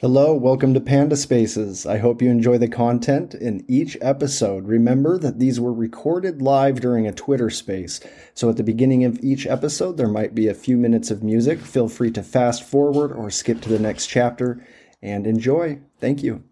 Hello, welcome to Panda Spaces. I hope you enjoy the content in each episode. Remember that these were recorded live during a Twitter space, so at the beginning of each episode, there might be a few minutes of music. Feel free to fast forward or skip to the next chapter and enjoy. Thank you.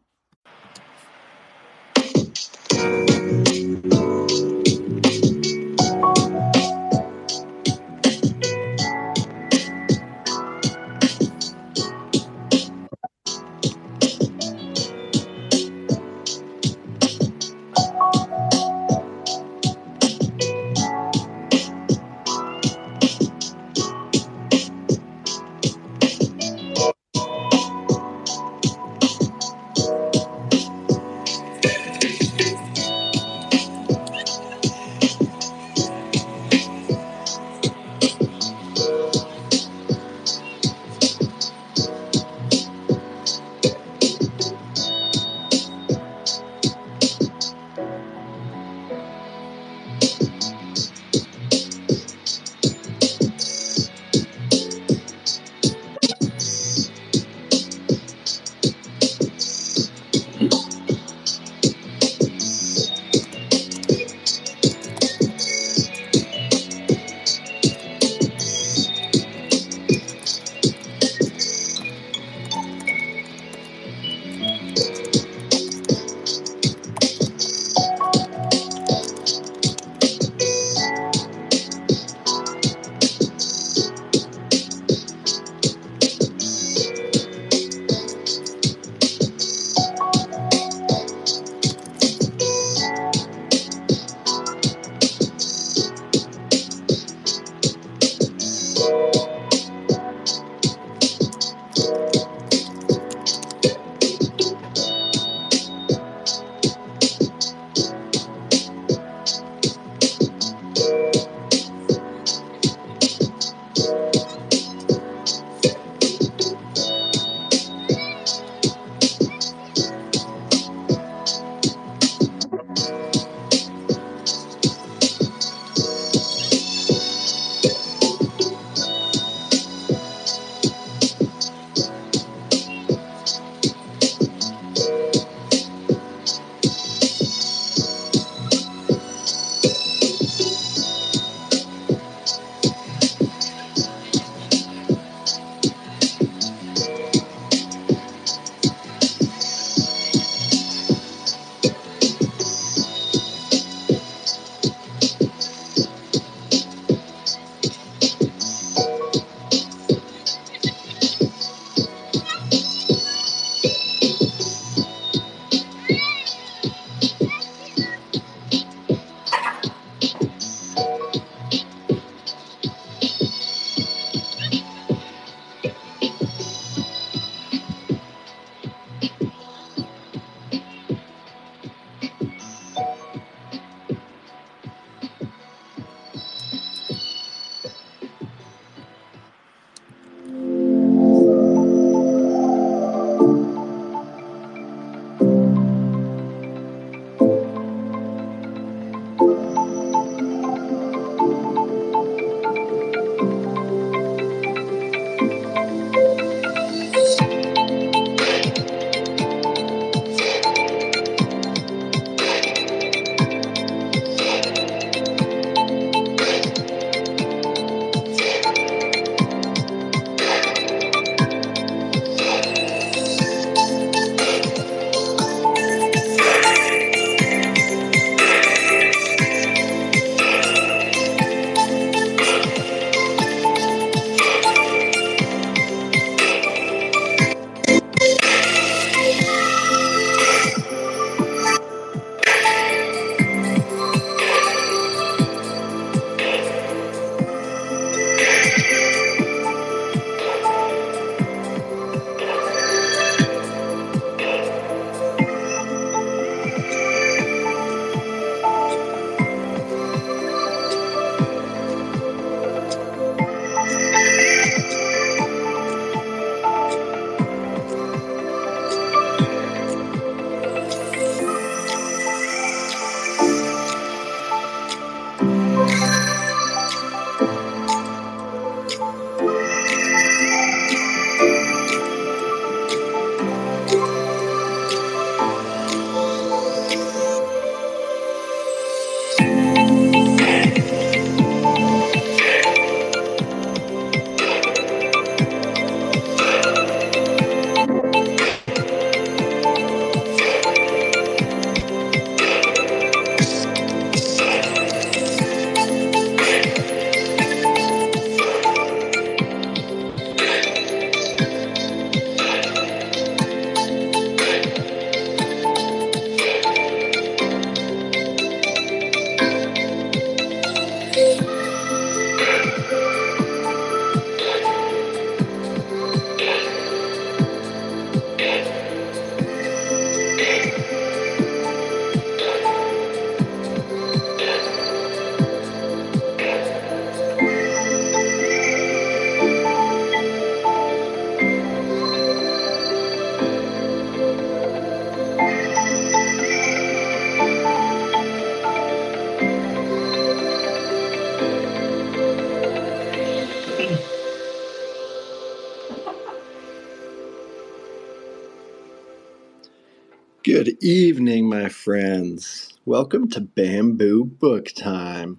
Evening, my friends. Welcome to Bamboo Book Time.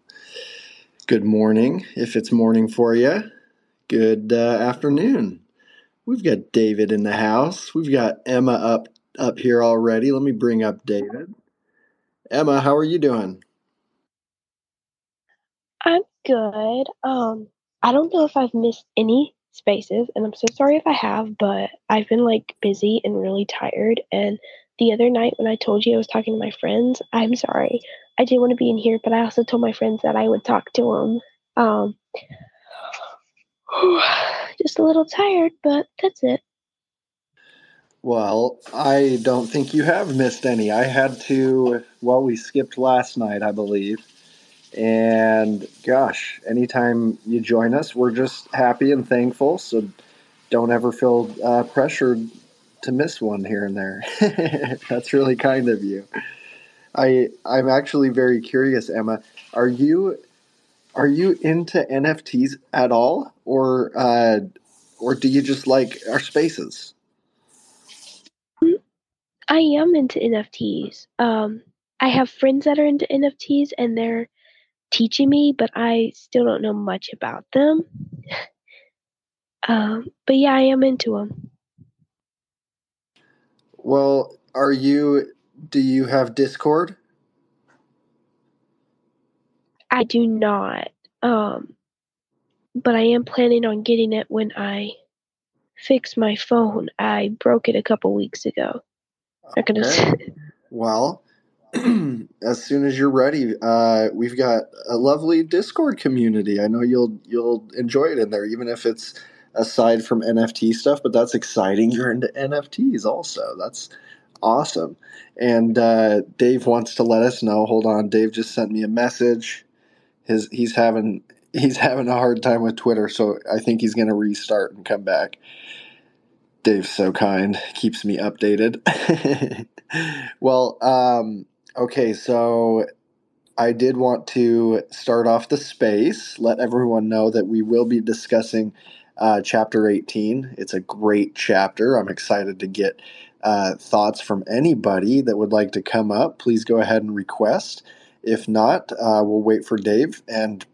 Good morning, if it's morning for you. Good uh, afternoon. We've got David in the house. We've got Emma up up here already. Let me bring up David. Emma, how are you doing? I'm good. Um, I don't know if I've missed any spaces, and I'm so sorry if I have, but I've been like busy and really tired, and the other night when I told you I was talking to my friends, I'm sorry. I didn't want to be in here, but I also told my friends that I would talk to them. Um, just a little tired, but that's it. Well, I don't think you have missed any. I had to, well, we skipped last night, I believe. And gosh, anytime you join us, we're just happy and thankful. So don't ever feel uh, pressured to miss one here and there. That's really kind of you. I I'm actually very curious, Emma. Are you are you into NFTs at all, or uh, or do you just like our spaces? I am into NFTs. Um, I have friends that are into NFTs, and they're teaching me, but I still don't know much about them. um, but yeah, I am into them. Well, are you? Do you have Discord? I do not. Um, but I am planning on getting it when I fix my phone. I broke it a couple weeks ago. Okay. well, as soon as you're ready, uh, we've got a lovely Discord community. I know you'll you'll enjoy it in there, even if it's aside from NFT stuff, but that's exciting. You're into NFTs also. That's awesome. And uh, Dave wants to let us know. Hold on, Dave just sent me a message. His he's having he's having a hard time with Twitter, so I think he's going to restart and come back. Dave's so kind, keeps me updated. well, um, okay, so I did want to start off the space, let everyone know that we will be discussing uh, chapter 18. It's a great chapter. I'm excited to get uh, thoughts from anybody that would like to come up. Please go ahead and request. If not, uh, we'll wait for Dave. And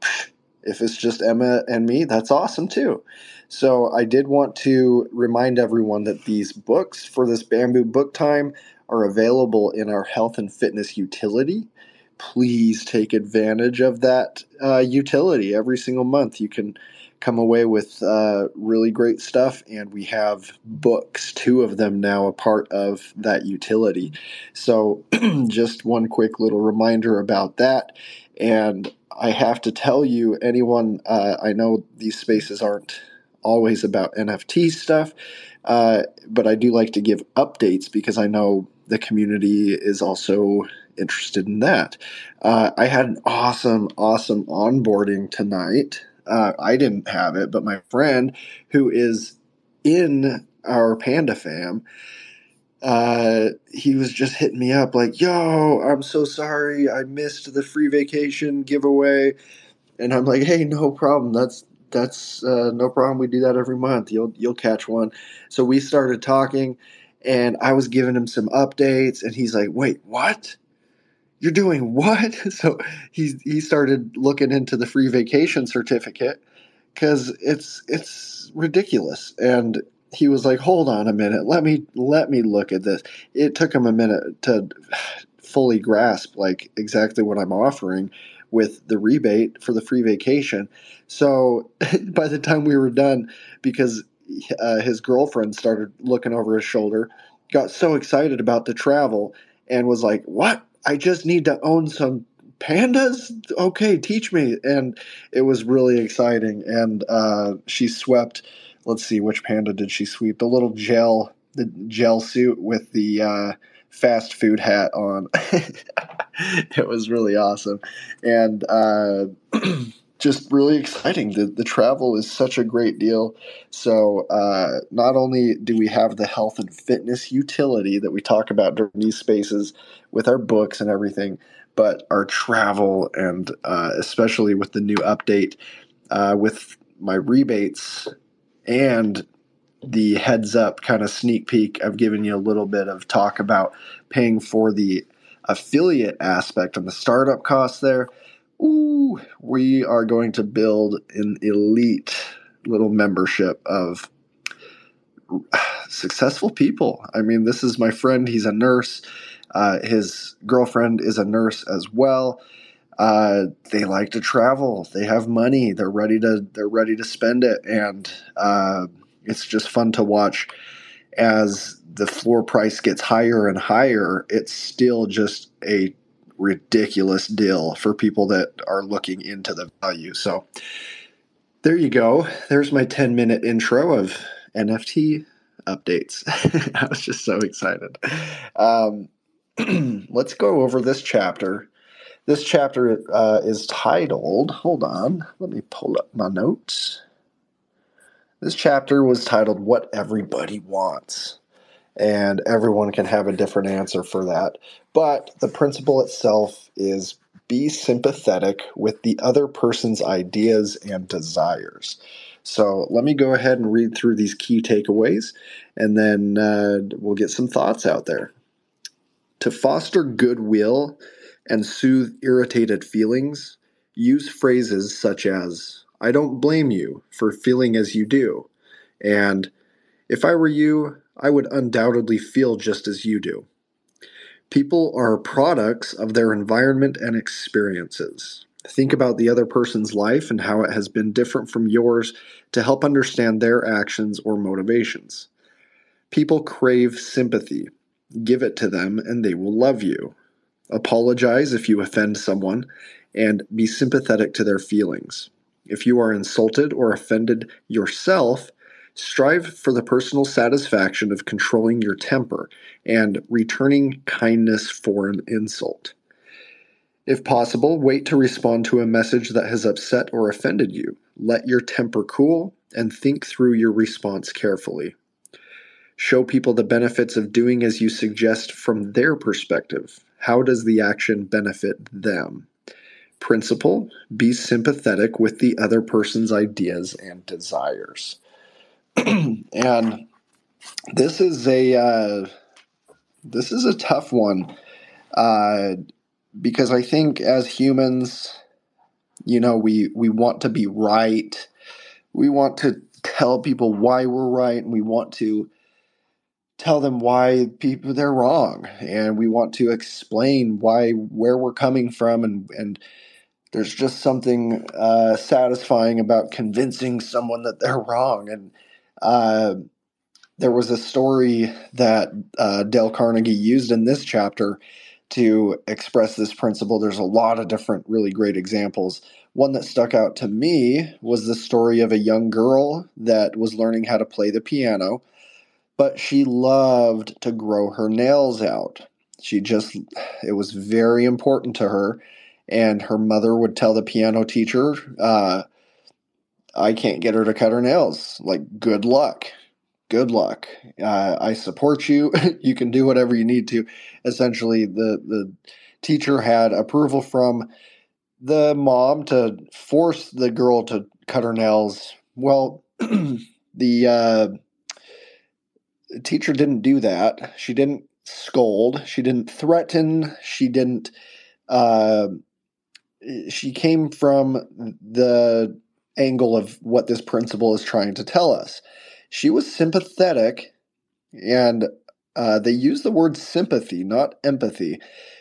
if it's just Emma and me, that's awesome too. So I did want to remind everyone that these books for this bamboo book time are available in our health and fitness utility please take advantage of that uh, utility every single month. You can come away with uh, really great stuff. And we have books, two of them now, a part of that utility. So, just one quick little reminder about that. And I have to tell you, anyone, uh, I know these spaces aren't always about NFT stuff, uh, but I do like to give updates because I know the community is also interested in that. Uh, I had an awesome, awesome onboarding tonight uh, I didn't have it, but my friend who is in our Panda fam, uh, he was just hitting me up like, "Yo, I'm so sorry, I missed the free vacation giveaway," and I'm like, "Hey, no problem. That's that's uh, no problem. We do that every month. You'll you'll catch one." So we started talking, and I was giving him some updates, and he's like, "Wait, what?" You're doing what? So he he started looking into the free vacation certificate because it's it's ridiculous. And he was like, "Hold on a minute, let me let me look at this." It took him a minute to fully grasp like exactly what I'm offering with the rebate for the free vacation. So by the time we were done, because uh, his girlfriend started looking over his shoulder, got so excited about the travel and was like, "What? I just need to own some pandas. Okay, teach me. And it was really exciting. And uh, she swept. Let's see, which panda did she sweep? The little gel, the gel suit with the uh, fast food hat on. it was really awesome, and uh, just really exciting. The, the travel is such a great deal. So, uh, not only do we have the health and fitness utility that we talk about during these spaces with our books and everything, but our travel and uh, especially with the new update uh, with my rebates and the heads up kind of sneak peek, I've given you a little bit of talk about paying for the affiliate aspect and the startup costs there. Ooh, we are going to build an elite little membership of successful people. I mean, this is my friend. He's a nurse. Uh, his girlfriend is a nurse as well. Uh, they like to travel. They have money. They're ready to. They're ready to spend it, and uh, it's just fun to watch as the floor price gets higher and higher. It's still just a ridiculous deal for people that are looking into the value. So there you go. There's my 10 minute intro of NFT updates. I was just so excited. Um, let's go over this chapter. This chapter uh, is titled, hold on, let me pull up my notes. This chapter was titled What Everybody Wants. And everyone can have a different answer for that. But the principle itself is be sympathetic with the other person's ideas and desires. So let me go ahead and read through these key takeaways, and then uh, we'll get some thoughts out there. To foster goodwill and soothe irritated feelings, use phrases such as, I don't blame you for feeling as you do, and if I were you, I would undoubtedly feel just as you do. People are products of their environment and experiences. Think about the other person's life and how it has been different from yours to help understand their actions or motivations. People crave sympathy. Give it to them and they will love you. Apologize if you offend someone and be sympathetic to their feelings. If you are insulted or offended yourself, strive for the personal satisfaction of controlling your temper and returning kindness for an insult. If possible, wait to respond to a message that has upset or offended you. Let your temper cool and think through your response carefully. Show people the benefits of doing as you suggest from their perspective. How does the action benefit them? Principle Be sympathetic with the other person's ideas and desires. and this is a uh, this is a tough one. Uh, because I think as humans, you know, we we want to be right. We want to tell people why we're right, and we want to tell them why people they're wrong, and we want to explain why where we're coming from, and and there's just something uh, satisfying about convincing someone that they're wrong, and uh, there was a story that uh, Dale Carnegie used in this chapter to express this principle. There's a lot of different really great examples. One that stuck out to me was the story of a young girl that was learning how to play the piano, but she loved to grow her nails out. She just, it was very important to her. And her mother would tell the piano teacher, uh, I can't get her to cut her nails. Like, good luck good luck. Uh, I support you. you can do whatever you need to. Essentially, the the teacher had approval from the mom to force the girl to cut her nails. Well, the uh, teacher didn't do that. She didn't scold. She didn't threaten. She didn't. Uh, she came from the angle of what this principle is trying to tell us she was sympathetic, and uh, they use the word sympathy, not empathy.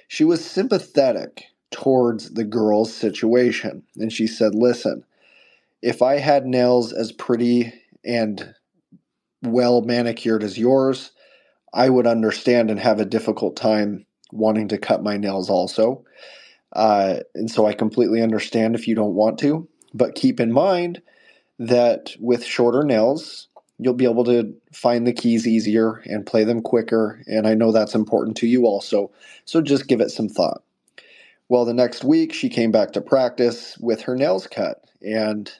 She was sympathetic towards the girl's situation. And she said, Listen, if I had nails as pretty and well manicured as yours, I would understand and have a difficult time wanting to cut my nails also. Uh, and so I completely understand if you don't want to. But keep in mind that with shorter nails, you'll be able to find the keys easier and play them quicker. And I know that's important to you also. So just give it some thought. Well, the next week she came back to practice with her nails cut. And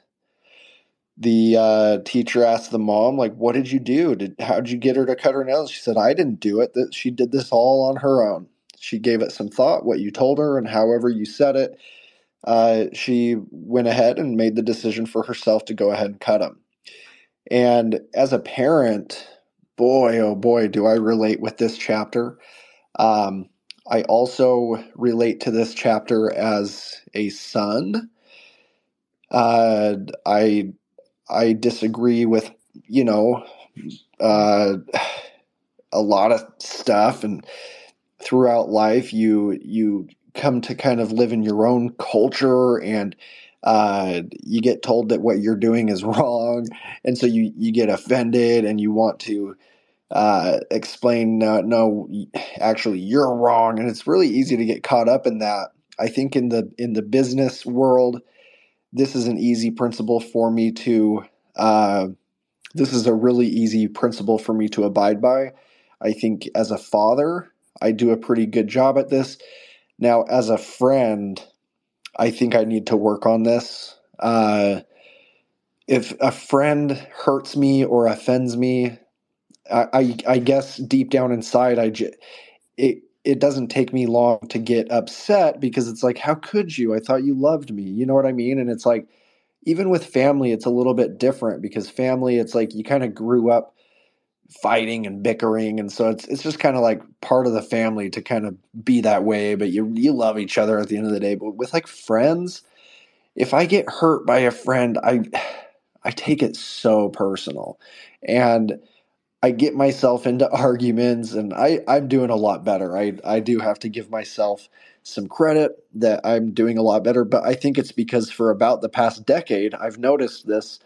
the uh, teacher asked the mom, like, what did you do? Did, how did you get her to cut her nails? She said, I didn't do it. That she did this all on her own. She gave it some thought, what you told her, and however you said it. Uh, she went ahead and made the decision for herself to go ahead and cut him. And as a parent, boy, oh boy, do I relate with this chapter. Um, I also relate to this chapter as a son. Uh, I I disagree with you know uh, a lot of stuff, and throughout life, you you come to kind of live in your own culture and uh, you get told that what you're doing is wrong, and so you you get offended and you want to uh, explain uh, no, actually you're wrong, and it's really easy to get caught up in that. I think in the in the business world, this is an easy principle for me to. Uh, this is a really easy principle for me to abide by. I think as a father, I do a pretty good job at this. Now, as a friend, I think I need to work on this. Uh, if a friend hurts me or offends me, I, I, I guess deep down inside, I j- it it doesn't take me long to get upset because it's like, how could you? I thought you loved me. You know what I mean? And it's like, even with family, it's a little bit different because family, it's like you kind of grew up fighting and bickering and so it's it's just kind of like part of the family to kind of be that way but you you love each other at the end of the day but with like friends if i get hurt by a friend i i take it so personal and i get myself into arguments and i i'm doing a lot better. I i do have to give myself some credit that i'm doing a lot better but i think it's because for about the past decade i've noticed this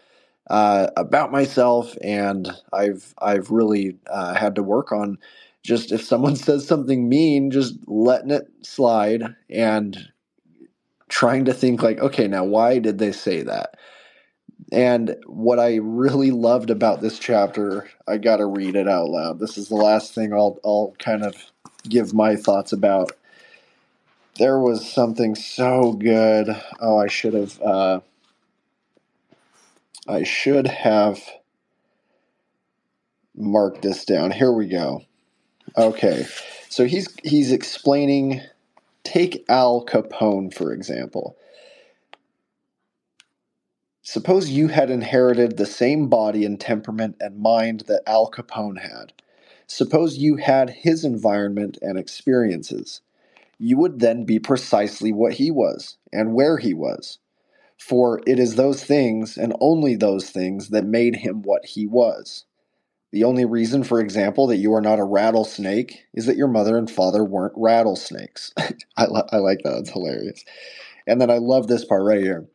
uh, about myself, and I've I've really uh, had to work on just if someone says something mean, just letting it slide and trying to think like, okay, now why did they say that? And what I really loved about this chapter, I got to read it out loud. This is the last thing I'll I'll kind of give my thoughts about. There was something so good. Oh, I should have. Uh, I should have marked this down. Here we go. Okay. So he's he's explaining take Al Capone for example. Suppose you had inherited the same body and temperament and mind that Al Capone had. Suppose you had his environment and experiences. You would then be precisely what he was and where he was. For it is those things, and only those things, that made him what he was. The only reason, for example, that you are not a rattlesnake is that your mother and father weren't rattlesnakes. I, li- I like that. It's hilarious. And then I love this part right here.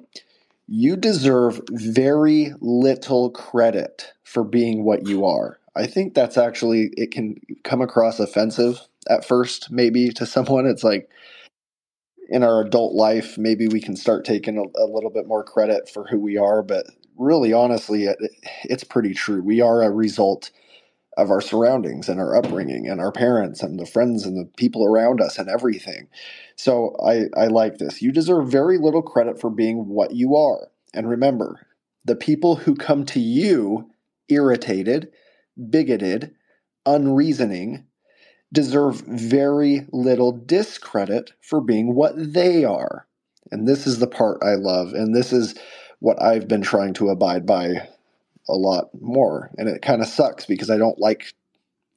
You deserve very little credit for being what you are. I think that's actually, it can come across offensive at first, maybe to someone. It's like, in our adult life, maybe we can start taking a, a, little bit more credit for who we are. But really, honestly, it, it's pretty true. We are a result of our surroundings and our upbringing and our parents and the friends and the people around us and everything. So I, I like this. You deserve very little credit for being what you are. And remember, the people who come to you irritated, bigoted, unreasoning, deserve very little discredit for being what they are. And this is the part I love. And this is what I've been trying to abide by a lot more. And it kind of sucks because I don't like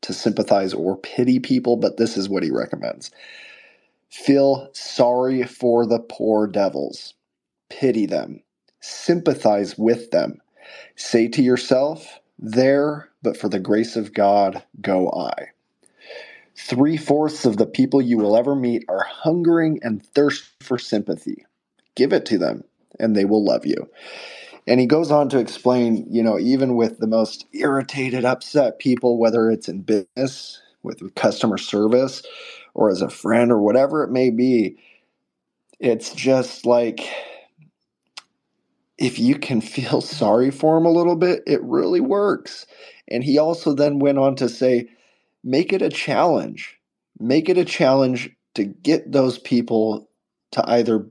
to sympathize or pity people, but this is what he recommends. Feel sorry for the poor devils, pity them, sympathize with them. Say to yourself, There, but for the grace of God, go I. Three fourths of the people you will ever meet are hungering and thirst for sympathy. Give it to them, and they will love you. And he goes on to explain, you know, even with the most irritated, upset people, whether it's in business, with customer service, or as a friend, or whatever it may be, it's just like if you can feel sorry for them a little bit, it really works. And he also then went on to say, make it a challenge. Make it a challenge to get those people to either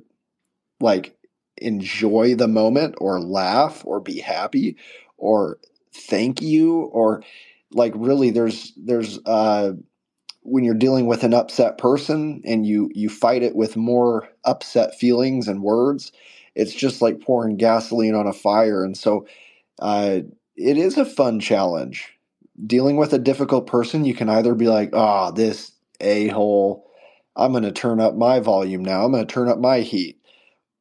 like enjoy the moment or laugh or be happy or thank you or like really there's there's uh when you're dealing with an upset person and you you fight it with more upset feelings and words it's just like pouring gasoline on a fire and so uh it is a fun challenge. Dealing with a difficult person, you can either be like, oh, this a hole, I'm going to turn up my volume now, I'm going to turn up my heat.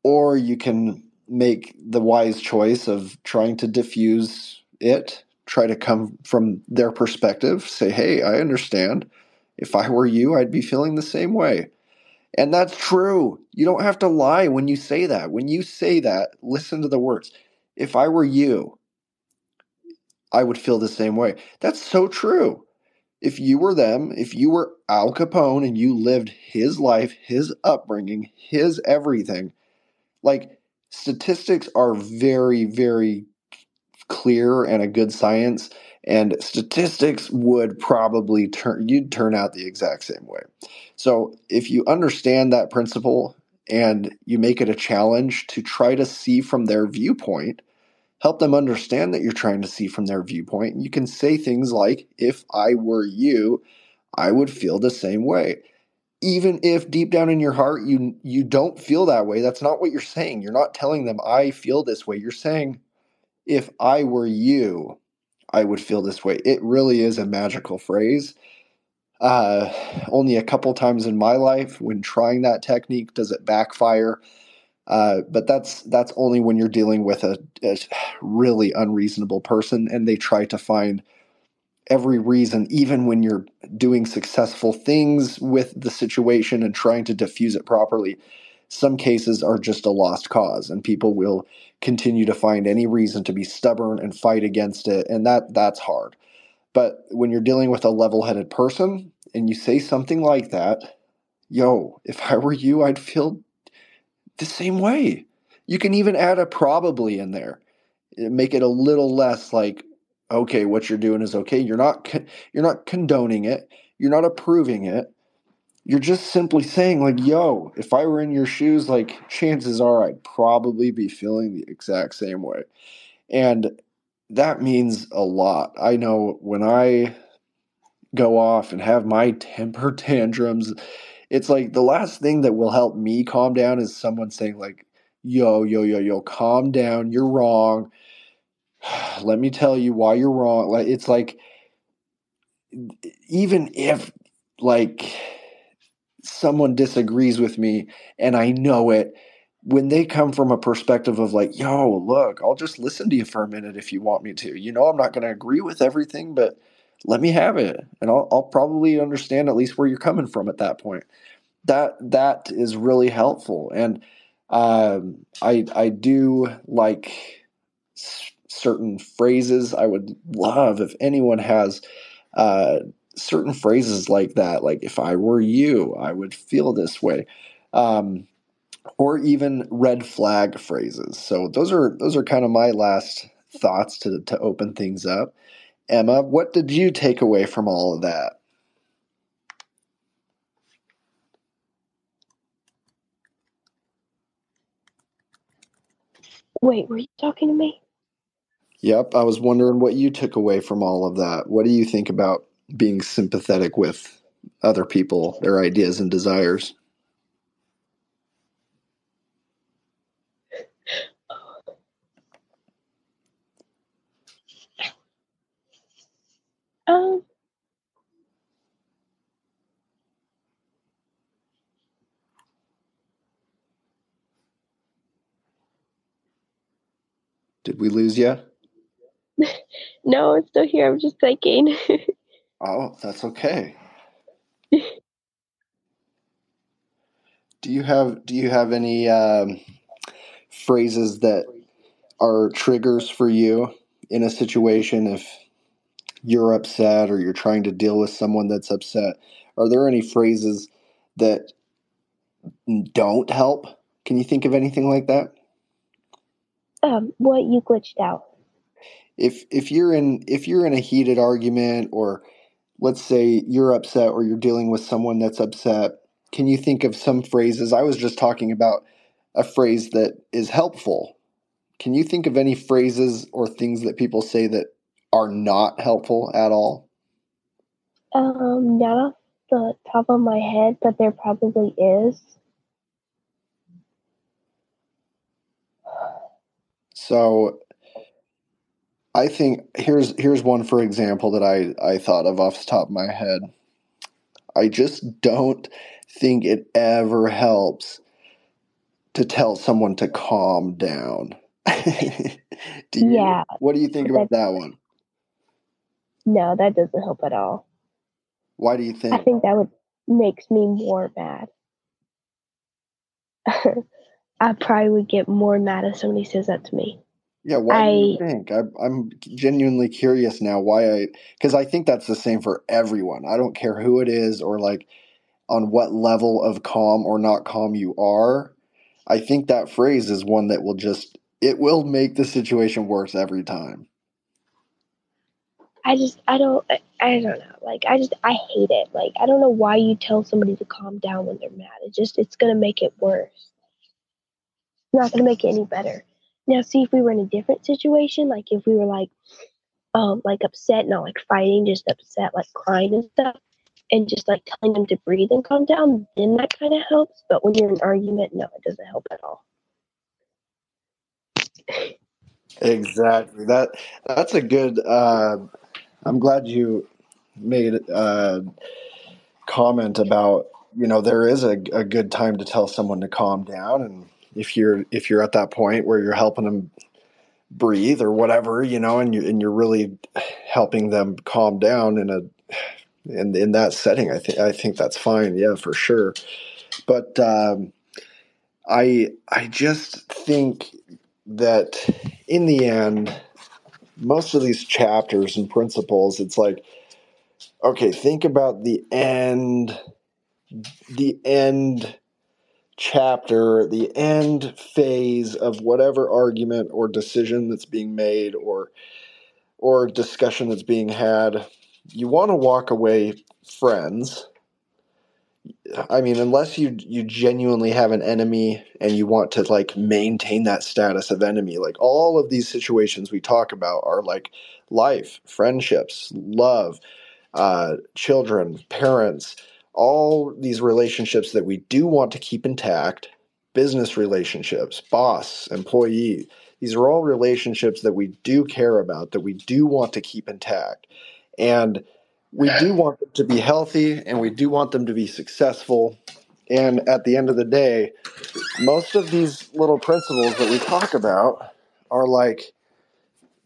Or you can make the wise choice of trying to diffuse it, try to come from their perspective, say, hey, I understand. If I were you, I'd be feeling the same way. And that's true. You don't have to lie when you say that. When you say that, listen to the words. If I were you, I would feel the same way. That's so true. If you were them, if you were Al Capone and you lived his life, his upbringing, his everything, like statistics are very, very clear and a good science. And statistics would probably turn, you'd turn out the exact same way. So if you understand that principle and you make it a challenge to try to see from their viewpoint, help them understand that you're trying to see from their viewpoint. You can say things like, if I were you, I would feel the same way. Even if deep down in your heart you you don't feel that way, that's not what you're saying. You're not telling them I feel this way. You're saying if I were you, I would feel this way. It really is a magical phrase. Uh, only a couple times in my life when trying that technique does it backfire. Uh, but that's that's only when you're dealing with a, a, really unreasonable person and they try to find every reason, even when you're doing successful things with the situation and trying to diffuse it properly. Some cases are just a lost cause, and people will continue to find any reason to be stubborn and fight against it, and that that's hard. But when you're dealing with a level-headed person and you say something like that, yo, if I were you, I'd feel the same way. You can even add a probably in there. Eh, make it a little less like okay, what you're doing is okay. You're not you're not condoning it. You're not approving it. You're just simply saying like, "Yo, if I were in your shoes, like chances are I'd probably be feeling the exact same way." And that means a lot. I know when I go off and have my temper tantrums it's like the last thing that will help me calm down is someone saying like yo yo yo yo calm down you're wrong. Let me tell you why you're wrong. Like it's like even if like someone disagrees with me and i know it when they come from a perspective of like yo look i'll just listen to you for a minute if you want me to. You know i'm not going to agree with everything but let me have it. And I'll, I'll probably understand at least where you're coming from at that point. That that is really helpful. And um, i i do like s- certain phrases. I would love if anyone has uh, certain phrases like that. Like if i were you i would feel this way. Um, or even red flag phrases. So those are those are kind of my last thoughts to to open things up Emma, what did you take away from all of that? Wait, were you talking to me? Yep, I was wondering what you took away from all of that. What do you think about being sympathetic with other people, their ideas and desires? Um, Did we lose you? no, I'm still here. I'm just thinking. oh, that's okay. do you have Do you have any um, phrases that are triggers for you in a situation if you're upset or you're trying to deal with someone that's upset? Are there any phrases that don't help? Can you think of anything like that? Um, what you glitched out? If if you're in if you're in a heated argument or let's say you're upset or you're dealing with someone that's upset, can you think of some phrases? I was just talking about a phrase that is helpful. Can you think of any phrases or things that people say that are not helpful at all? Um, not off the top of my head, but there probably is. So I think here's here's one for example that I I thought of off the top of my head. I just don't think it ever helps to tell someone to calm down. do you, Yeah, what do you think about that one? No, that doesn't help at all. Why do you think? I think? that would makes me more mad. I probably would get more mad if somebody says that to me. Yeah, why do you I think? I, I'm genuinely curious now why I, because I think that's the same for everyone. I don't care who it is or like on what level of calm or not calm you are. I think that phrase is one that will just, it will make the situation worse every time. I just I don't I, don't know. Like I just I hate it. Like I don't know why you tell somebody to calm down when they're mad. It just it's gonna make it worse. It's not gonna make it any better. Now see if we were in a different situation, like if we were like um like upset, not like fighting, just upset, like crying and stuff, and just like telling them to breathe and calm down, then that kind of helps. But when you're in an argument, no, it doesn't help at all. Exactly. That that's a good. Uh, I'm glad you made a comment about you know there is a, a good time to tell someone to calm down, and if you're if you're at that point where you're helping them breathe or whatever, you know, and you and you're really helping them calm down in a in in that setting, I think I think that's fine. Yeah, for sure. But um, I I just think that in the end, most of these chapters and principles, it's like, okay, think about the end, the end chapter, the end phase of whatever argument or decision that's being made or or discussion that's being had. You want to walk away friends. I mean, unless you you genuinely have an enemy and you want to like maintain that status of enemy, like all of these situations we talk about are like life, friendships, love, uh, children, parents, all these relationships that we do want to keep intact, business relationships, boss, employee. These are all relationships that we do care about, that we do want to keep intact. And we do want them to be healthy and we do want them to be successful. And at the end of the day, most of these little principles that we talk about are like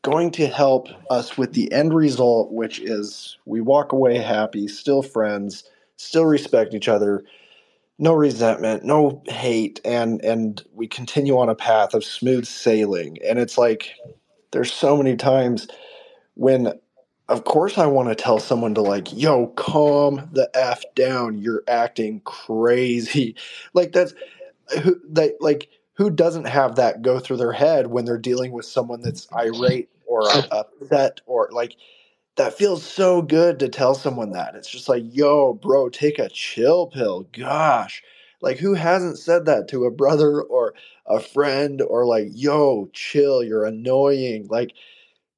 going to help us with the end result, which is we walk away happy, still friends, still respect each other, no resentment, no hate, and and we continue on a path of smooth sailing. And it's like there's so many times when of course I want to tell someone to like, yo, calm the F down. You're acting crazy. Like that's who that like who doesn't have that go through their head when they're dealing with someone that's irate or upset or like that feels so good to tell someone that. It's just like, yo, bro, take a chill pill. Gosh. Like who hasn't said that to a brother or a friend or like, yo, chill, you're annoying. Like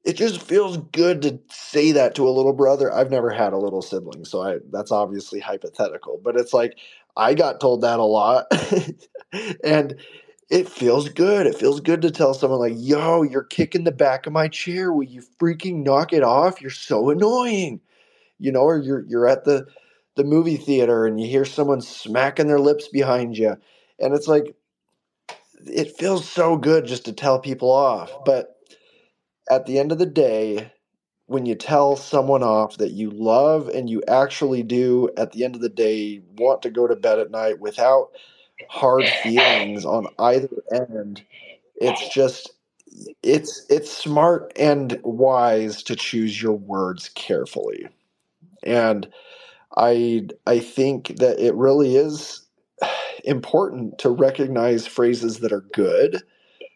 it just feels good to say that to a little brother. I've never had a little sibling, so I that's obviously hypothetical, but it's like I got told that a lot. and it feels good. It feels good to tell someone like, "Yo, you're kicking the back of my chair. Will you freaking knock it off? You're so annoying." You know, or you're you're at the the movie theater and you hear someone smacking their lips behind you. And it's like it feels so good just to tell people off. But at the end of the day, when you tell someone off that you love and you actually do, at the end of the day, want to go to bed at night without hard feelings on either end, it's just it's it's smart and wise to choose your words carefully. And I I think that it really is important to recognize phrases that are good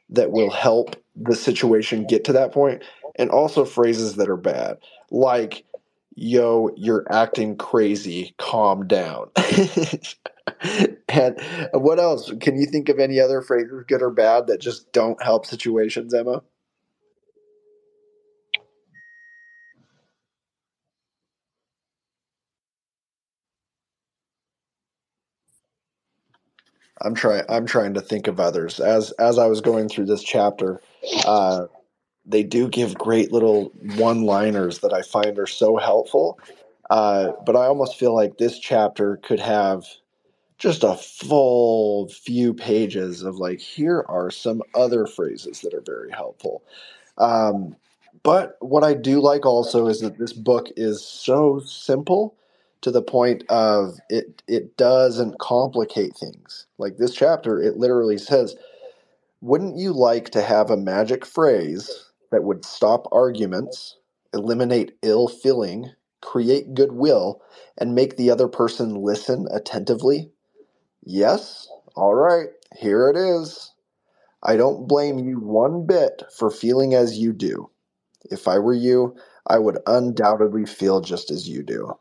that will help the situation get to that point and also phrases that are bad like yo you're acting crazy calm down. And what else? Can you think of any other phrases good or bad that just don't help situations emma i'm trying i'm trying to think of others as as i was going through this chapter uh they do give great little one liners that I find are so helpful. Uh, but I almost feel like this chapter could have just a full few pages of like, here are some other phrases that are very helpful. Um, but what I do like also is that this book is so simple to the point of it it doesn't complicate things. Like this chapter, it literally says, "Wouldn't you like to have a magic phrase that would stop arguments, eliminate ill feeling, create goodwill, and make the other person listen attentively?" Yes? All right, here it is. I don't blame you one bit for feeling as you do. If I were you, I would undoubtedly feel just as you do.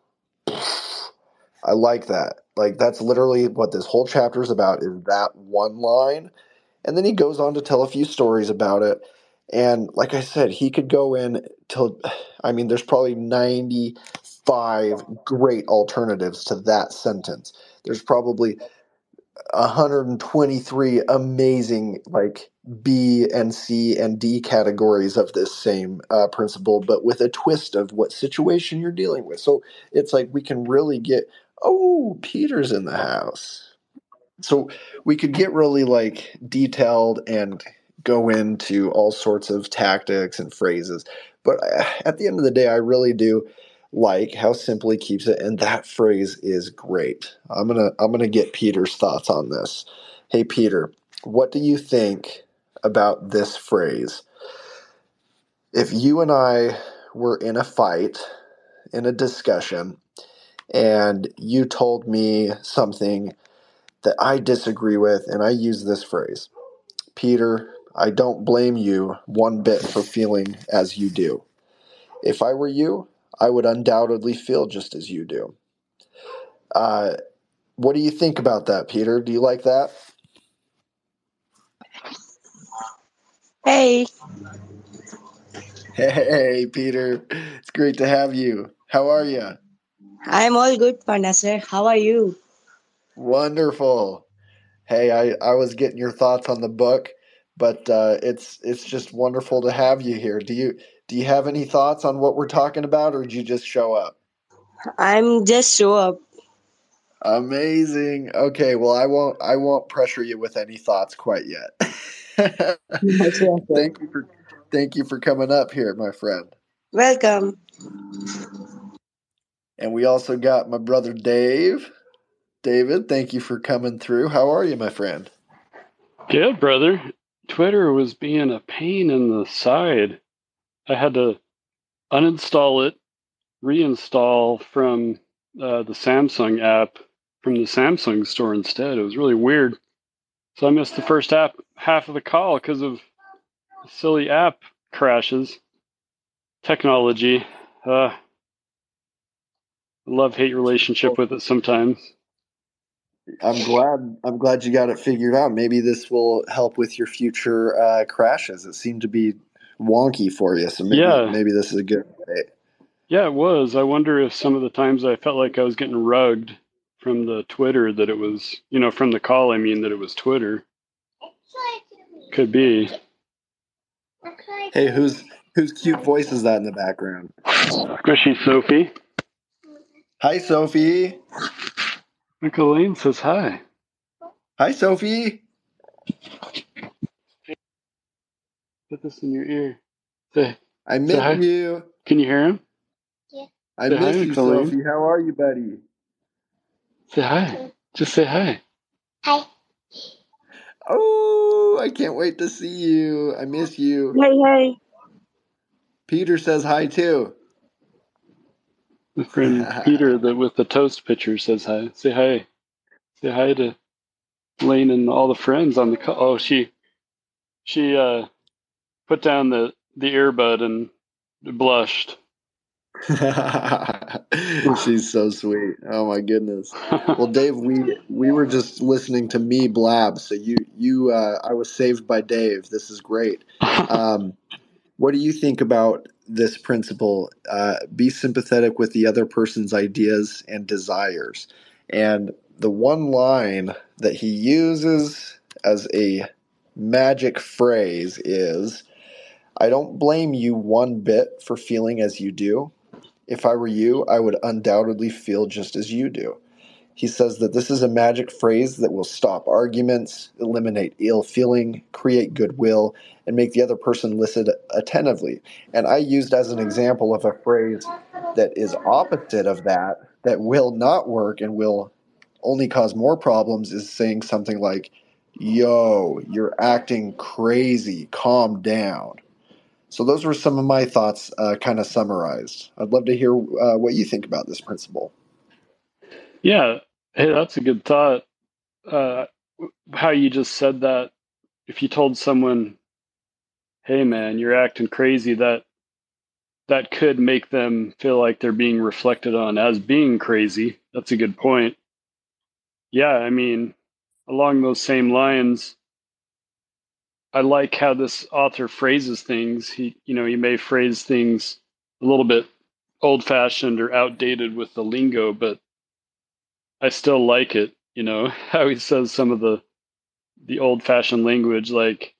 I like that. Like that's literally what this whole chapter is about is that one line. And then he goes on to tell a few stories about it. And like I said, he could go in till I mean there's probably 95 great alternatives to that sentence. There's probably 123 amazing like B and C and D categories of this same uh, principle, but with a twist of what situation you're dealing with. So it's like we can really get, oh, Peter's in the house. So we could get really like detailed and go into all sorts of tactics and phrases. But uh, at the end of the day, I really do like how simply keeps it and that phrase is great. I'm gonna i'm gonna get peter's thoughts on this. Hey peter what do you think about this phrase? If you and i were in a fight in a discussion and you told me something that i disagree with and i use this phrase peter i don't blame you one bit for feeling as you do. If i were you I would undoubtedly feel just as you do. Uh, what do you think about that, Peter? Do you like that? Hey. Hey, Peter. It's great to have you. How are you? I'm all good, Panda. How are you? Wonderful. Hey, I, I was getting your thoughts on the book, but uh, it's it's just wonderful to have you here. Do you do you have any thoughts on what we're talking about, or did you just show up? I'm just show up. Amazing. Okay, well, I won't. I won't pressure you with any thoughts quite yet. thank you for thank you for coming up here, my friend. Welcome. And we also got my brother Dave. David, thank you for coming through. How are you, my friend? Good, brother. Twitter was being a pain in the side. I had to uninstall it, reinstall from uh, the Samsung app from the Samsung store instead. It was really weird. So I missed the first app, half of the call because of silly app crashes. Technology. Uh, love hate relationship with it sometimes. I'm glad. I'm glad you got it figured out. Maybe this will help with your future uh, crashes. It seemed to be wonky for you. So maybe, yeah. maybe this is a good way. Yeah, it was. I wonder if some of the times I felt like I was getting rugged from the Twitter that it was, you know, from the call, I mean, that it was Twitter. Could be. Hey, who's whose cute voice is that in the background? Squishy Sophie. Hi, Sophie. Uncle Lane says hi. Hi, Sophie. Put this in your ear. Say, I miss say you. Can you hear him? Yeah. I say miss hi, you, Sophie. How are you, buddy? Say hi. Just say hi. Hi. Oh, I can't wait to see you. I miss you. Hey, hey. Peter says hi too. My friend Peter, the, with the toast pitcher, says hi. Say hi. Say hi to Lane and all the friends on the call. Oh, she, she, uh, put down the the earbud and blushed. She's so sweet. Oh my goodness. Well, Dave, we we were just listening to me blab. So you you uh, I was saved by Dave. This is great. Um, what do you think about this principle? Uh, be sympathetic with the other person's ideas and desires. And the one line that he uses as a magic phrase is I don't blame you one bit for feeling as you do. If I were you, I would undoubtedly feel just as you do. He says that this is a magic phrase that will stop arguments, eliminate ill feeling, create goodwill, and make the other person listen attentively. And I used as an example of a phrase that is opposite of that, that will not work and will only cause more problems, is saying something like, Yo, you're acting crazy, calm down. So, those were some of my thoughts, uh, kind of summarized. I'd love to hear uh, what you think about this principle. Yeah, Hey, that's a good thought. Uh, how you just said that. If you told someone, "Hey, man, you're acting crazy," that that could make them feel like they're being reflected on as being crazy. That's a good point. Yeah, I mean, along those same lines, I like how this author phrases things. He, you know, he may phrase things a little bit old fashioned or outdated with the lingo, but I still like it. You know how he says some of the the old fashioned language, like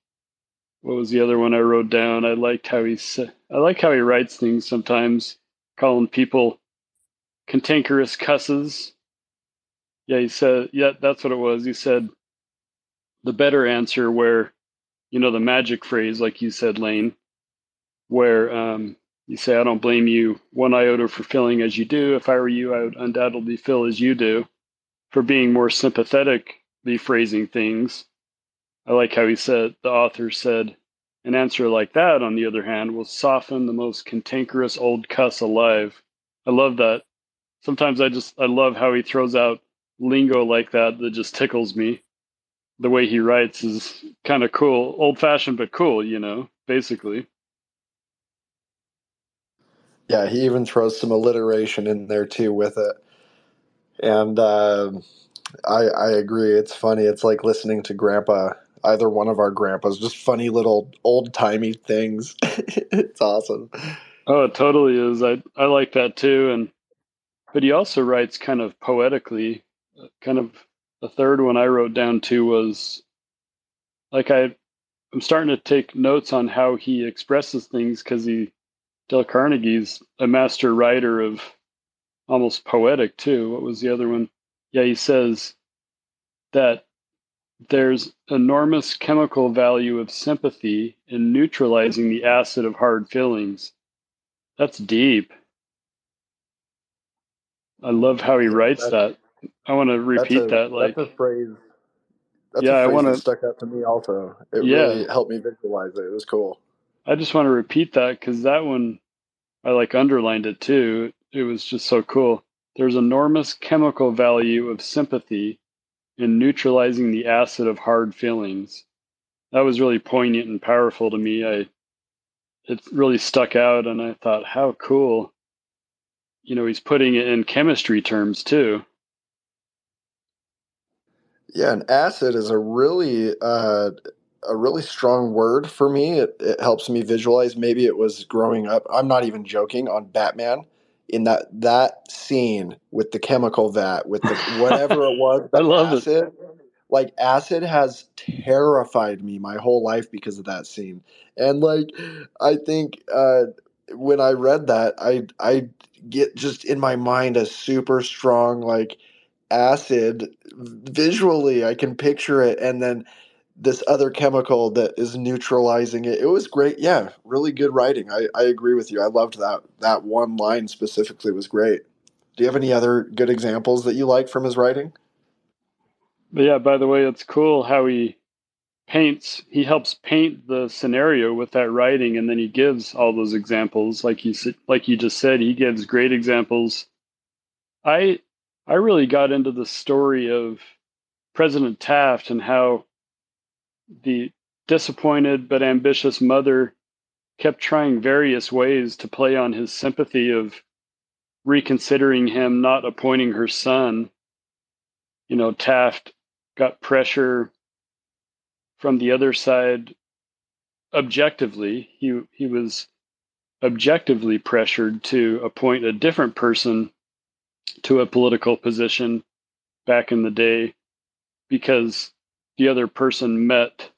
what was the other one I wrote down? I liked how he said. I like how he writes things sometimes, calling people cantankerous cusses. Yeah, he said. Yeah, that's what it was. He said the better answer, where you know the magic phrase, like you said, Lane, where um, you say, I don't blame you one iota for feeling as you do. If I were you, I would undoubtedly feel as you do for being more sympathetically phrasing things. I like how he said, the author said, an answer like that, on the other hand, will soften the most cantankerous old cuss alive. I love that. Sometimes I just, I love how he throws out lingo like that that just tickles me. The way he writes is kind of cool, old fashioned, but cool, you know, basically. Yeah, he even throws some alliteration in there too with it. And uh, I, I agree. It's funny. It's like listening to Grandpa, either one of our grandpas, just funny little old timey things. it's awesome. Oh, it totally is. I I like that too. And but he also writes kind of poetically. Kind of the third one I wrote down too was like I I'm starting to take notes on how he expresses things because he Dale Carnegie's a master writer of almost poetic too. What was the other one? Yeah, he says that there's enormous chemical value of sympathy in neutralizing the acid of hard feelings. That's deep. I love how he writes that. I want to repeat a, that. Like that's a phrase. That's yeah, a phrase I want to stuck out to me. Also, it yeah. really helped me visualize it. It was cool. I just want to repeat that because that one, I like underlined it too. It was just so cool. There's enormous chemical value of sympathy in neutralizing the acid of hard feelings. That was really poignant and powerful to me. I it really stuck out and I thought how cool. You know, he's putting it in chemistry terms too. Yeah, and acid is a really uh, a really strong word for me. It, it helps me visualize. Maybe it was growing up. I'm not even joking on Batman in that that scene with the chemical vat with the whatever it was. I love acid, it. Like acid has terrified me my whole life because of that scene. And like I think uh, when I read that, I I get just in my mind a super strong like acid visually. I can picture it, and then this other chemical that is neutralizing it. It was great. Yeah, really good writing. I, I agree with you. I loved that. That one line specifically was great. Do you have any other good examples that you like from his writing? Yeah, by the way, it's cool how he paints, he helps paint the scenario with that writing and then he gives all those examples like you like you just said, he gives great examples. I I really got into the story of President Taft and how the disappointed but ambitious mother kept trying various ways to play on his sympathy of reconsidering him not appointing her son. You know, Taft got pressure from the other side objectively. He he was objectively pressured to appoint a different person to a political position back in the day because the other person met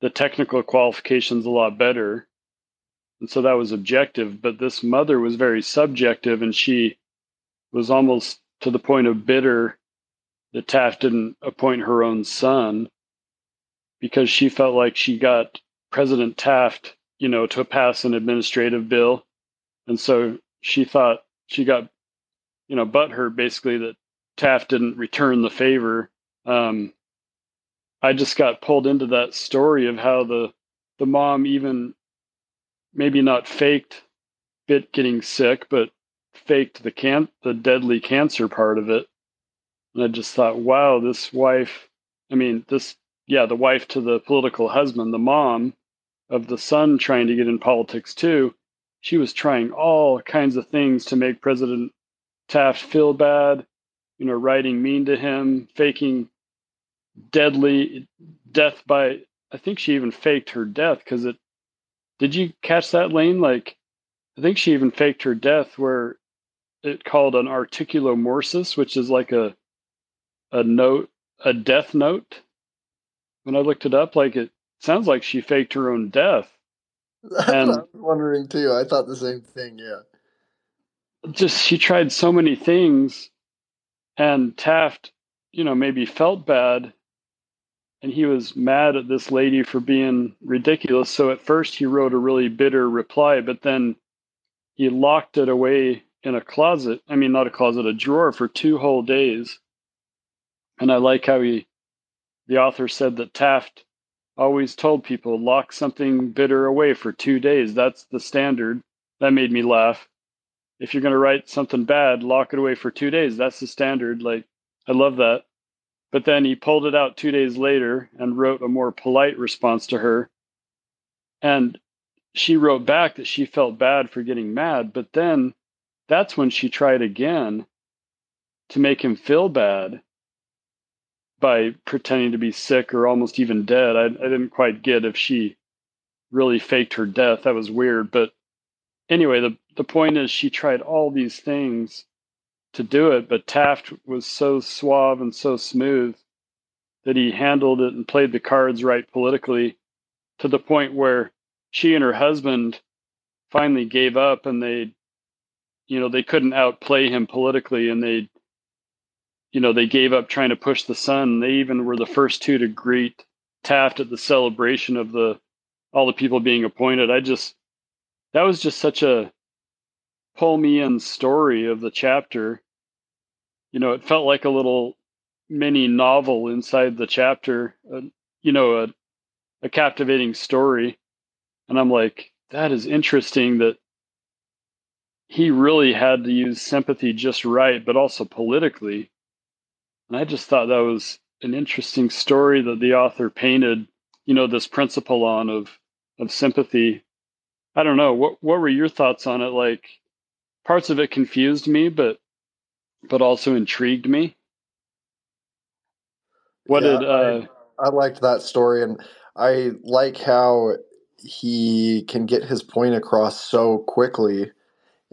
the technical qualifications a lot better. And so that was objective. But this mother was very subjective and she was almost to the point of bitter that Taft didn't appoint her own son because she felt like she got President Taft, you know, to pass an administrative bill. And so she thought she got, you know, butthurt basically that Taft didn't return the favor. Um, I just got pulled into that story of how the the mom even maybe not faked bit getting sick, but faked the can the deadly cancer part of it. And I just thought, wow, this wife, I mean, this yeah, the wife to the political husband, the mom of the son trying to get in politics too, she was trying all kinds of things to make President Taft feel bad, you know, writing mean to him, faking deadly death by I think she even faked her death because it did you catch that lane? Like I think she even faked her death where it called an articulomorsis, which is like a a note a death note. When I looked it up, like it sounds like she faked her own death. And I was wondering too. I thought the same thing, yeah. Just she tried so many things and Taft, you know, maybe felt bad and he was mad at this lady for being ridiculous. So at first he wrote a really bitter reply, but then he locked it away in a closet. I mean, not a closet, a drawer for two whole days. And I like how he, the author said that Taft always told people lock something bitter away for two days. That's the standard. That made me laugh. If you're going to write something bad, lock it away for two days. That's the standard. Like, I love that. But then he pulled it out two days later and wrote a more polite response to her. And she wrote back that she felt bad for getting mad. But then that's when she tried again to make him feel bad by pretending to be sick or almost even dead. I, I didn't quite get if she really faked her death. That was weird. But anyway, the, the point is she tried all these things to do it, but Taft was so suave and so smooth that he handled it and played the cards right politically to the point where she and her husband finally gave up and they you know they couldn't outplay him politically and they you know they gave up trying to push the son. They even were the first two to greet taft at the celebration of the all the people being appointed. I just that was just such a pull me in story of the chapter you know, it felt like a little mini novel inside the chapter, uh, you know, a, a captivating story. And I'm like, that is interesting that he really had to use sympathy just right, but also politically. And I just thought that was an interesting story that the author painted, you know, this principle on of of sympathy. I don't know. What what were your thoughts on it? Like parts of it confused me, but but also intrigued me. What yeah, did uh, I, I liked that story, and I like how he can get his point across so quickly,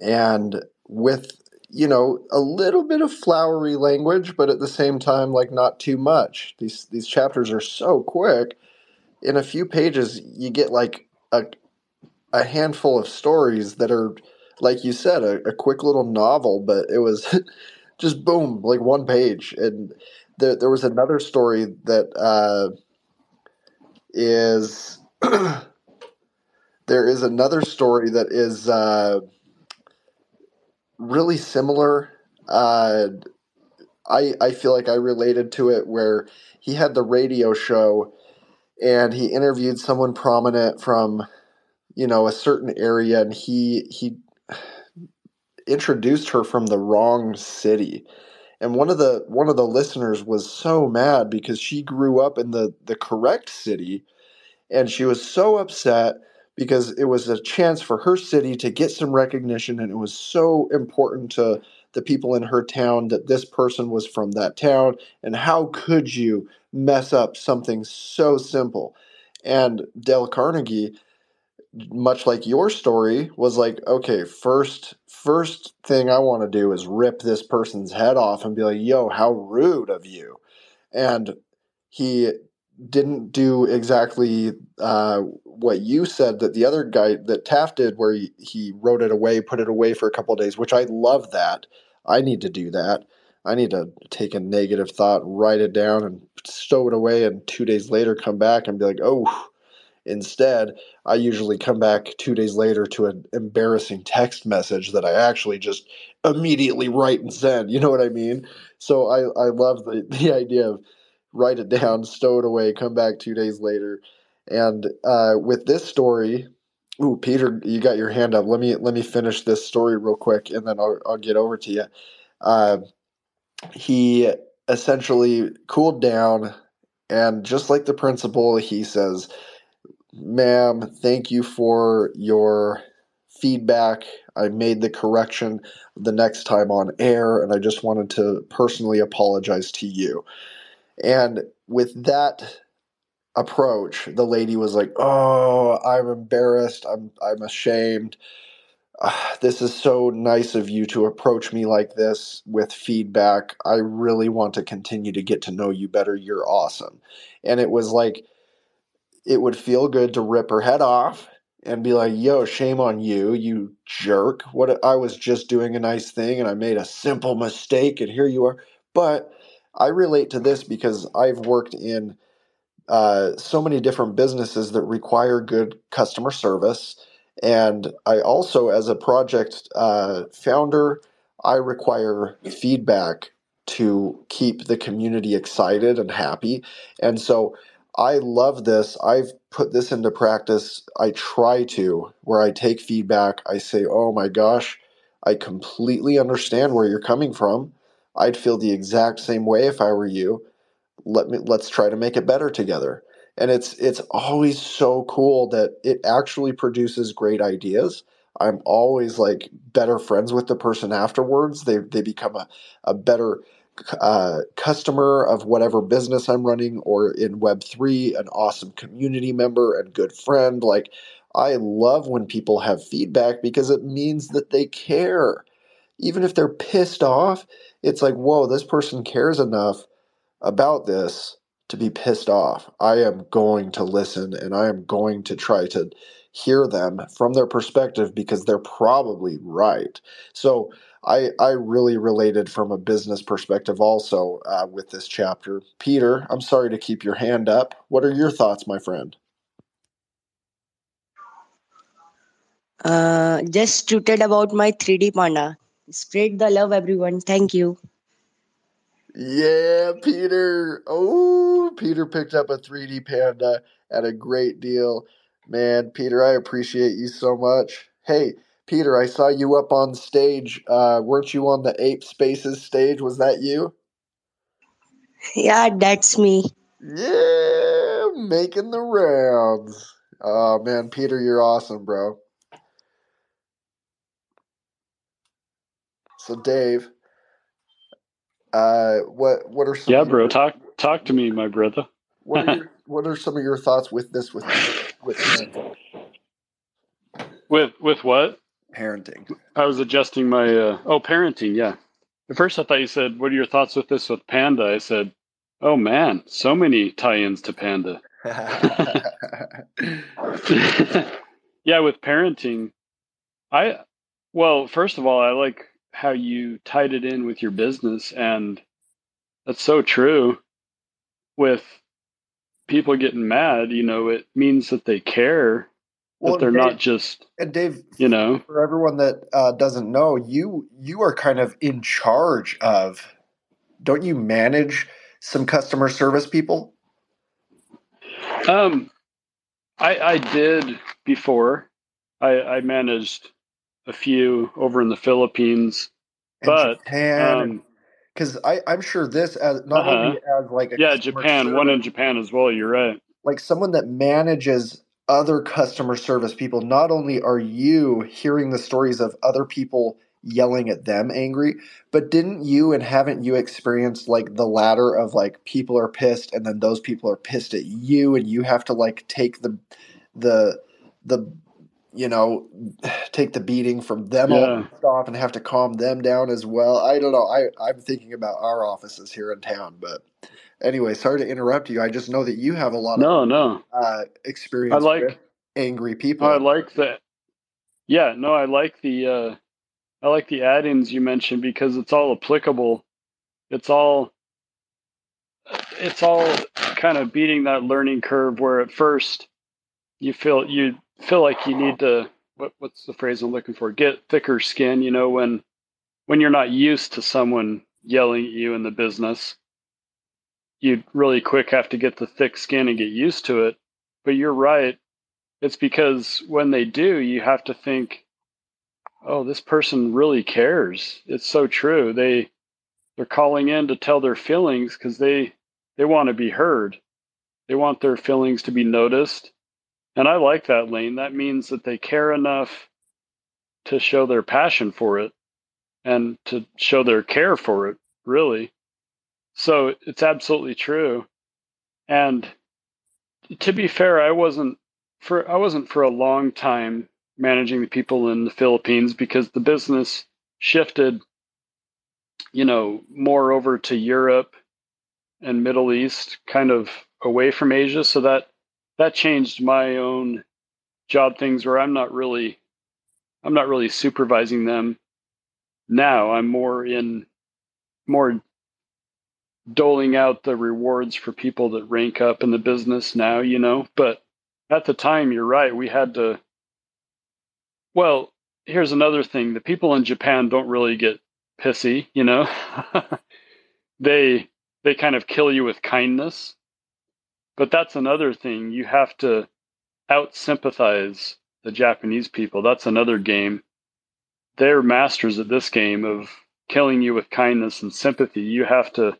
and with you know a little bit of flowery language, but at the same time, like not too much. These these chapters are so quick. In a few pages, you get like a a handful of stories that are like you said, a, a, quick little novel, but it was just boom, like one page. And there, there was another story that uh, is there is another story that is uh, really similar. Uh, I I feel like I related to it where he had the radio show and he interviewed someone prominent from you know a certain area and he he introduced her from the wrong city. And one of the one of the listeners was so mad because she grew up in the the correct city and she was so upset because it was a chance for her city to get some recognition and it was so important to the people in her town that this person was from that town and how could you mess up something so simple? And dale carnegie much like your story was like okay first first thing i want to do is rip this person's head off and be like yo how rude of you and he didn't do exactly uh, what you said that the other guy that Taft did, where he, he wrote it away, put it away for a couple days, which I love that. I need to do that. I need to take a negative thought, write it down, and stow it away, and two days later come back and be like, oh. Instead, I usually come back two days later to an embarrassing text message that I actually just immediately write and send. You know what I mean? So I, I love the, the idea of write it down, stow it away, come back two days later. And uh, with this story, ooh, Peter, you got your hand up. Let me let me finish this story real quick, and then I'll, I'll get over to you. Uh, he essentially cooled down, and just like the principle, he says, "Ma'am, thank you for your." feedback. I made the correction the next time on air, and I just wanted to personally apologize to you. And with that approach, the lady was like, "Oh, I'm embarrassed. I'm I'm ashamed. Uh, this is so nice of you to approach me like this with feedback. I really want to continue to get to know you better. You're awesome." And it was like it would feel good to rip her head off and be like, "Yo, shame on you, you jerk. What I was just doing a nice thing and I made a simple mistake and here you are." But I relate to this because I've worked in uh, so many different businesses that require good customer service. And I also, as a project uh, founder, I require feedback to keep the community excited and happy. And so I love this. I've put this into practice. I try to, where I take feedback, I say, oh my gosh, I completely understand where you're coming from. I'd feel the exact same way if I were you. Let me let's try to make it better together. And it's it's always so cool that it actually produces great ideas. I'm always like better friends with the person afterwards. They they become a, a better uh, customer of whatever business I'm running, or in Web3, an awesome community member and good friend. Like, I love when people have feedback because it means that they care. Even if they're pissed off, it's like, whoa, this person cares enough about this to be pissed off. I am going to listen and I am going to try to hear them from their perspective because they're probably right. So I, I really related from a business perspective also uh, with this chapter. Peter, I'm sorry to keep your hand up. What are your thoughts, my friend? Uh, just tweeted about my 3D panda. Spread the love, everyone. Thank you. Yeah, Peter. Oh, Peter picked up a 3D panda at a great deal. Man, Peter, I appreciate you so much. Hey, Peter, I saw you up on stage. Uh, weren't you on the Ape Spaces stage? Was that you? Yeah, that's me. Yeah, making the rounds. Oh, man, Peter, you're awesome, bro. So, Dave, uh, what what are some? Yeah, bro, talk talk to me, my brother. what are your, what are some of your thoughts with this with with? With with what? Parenting? I was adjusting my uh, oh parenting. Yeah. At first, I thought you said, "What are your thoughts with this with Panda?" I said, "Oh man, so many tie-ins to Panda." yeah, with parenting, I well, first of all, I like how you tied it in with your business, and that's so true. With people getting mad, you know, it means that they care well, that they're Dave, not just and Dave, you know, for everyone that uh, doesn't know, you you are kind of in charge of. Don't you manage some customer service people? Um, I I did before. I I managed a few over in the Philippines, and but Japan, because um, I'm sure this as not uh-huh. only as like yeah Japan, one in Japan as well. You're right. Like someone that manages other customer service people, not only are you hearing the stories of other people yelling at them angry, but didn't you and haven't you experienced like the latter of like people are pissed and then those people are pissed at you and you have to like take the the the you know, take the beating from them Yeah. all off and have to calm them down as well. I don't know. I I'm thinking about our offices here in town, but anyway, sorry to interrupt you. I just know that you have a lot of No, no. uh, experience I like- with angry people. I like that. Yeah, no, I like the uh, I like the add-ins you mentioned because it's all applicable. It's all it's all kind of beating that learning curve where at first you feel you feel like you need to what what's the phrase I'm looking for? Get thicker skin, you know, when when you're not used to someone yelling at you in the business. You really quick have to get the thick skin and get used to it. But you're right. It's because when they do, you have to think, oh, this person really cares. It's so true. They they're calling in to tell their feelings because they they want to be heard. They want their feelings to be noticed. And I like that lane. That means that they care enough to show their passion for it and to show their care for it, really. So it's absolutely true. And to be fair, I wasn't for I wasn't for a long time managing the people in the Philippines because the business shifted, you know, more over to Europe and Middle East, kind of away from Asia. So that that changed my own job things where I'm not really I'm not really supervising them now. I'm more in more doling out the rewards for people that rank up in the business now, you know. But at the time, you're right. We had to. Well, here's another thing: the people in Japan don't really get pissy, you know. they they kind of kill you with kindness, but that's another thing. You have to out sympathize the Japanese people. That's another game. They're masters at this game of killing you with kindness and sympathy. You have to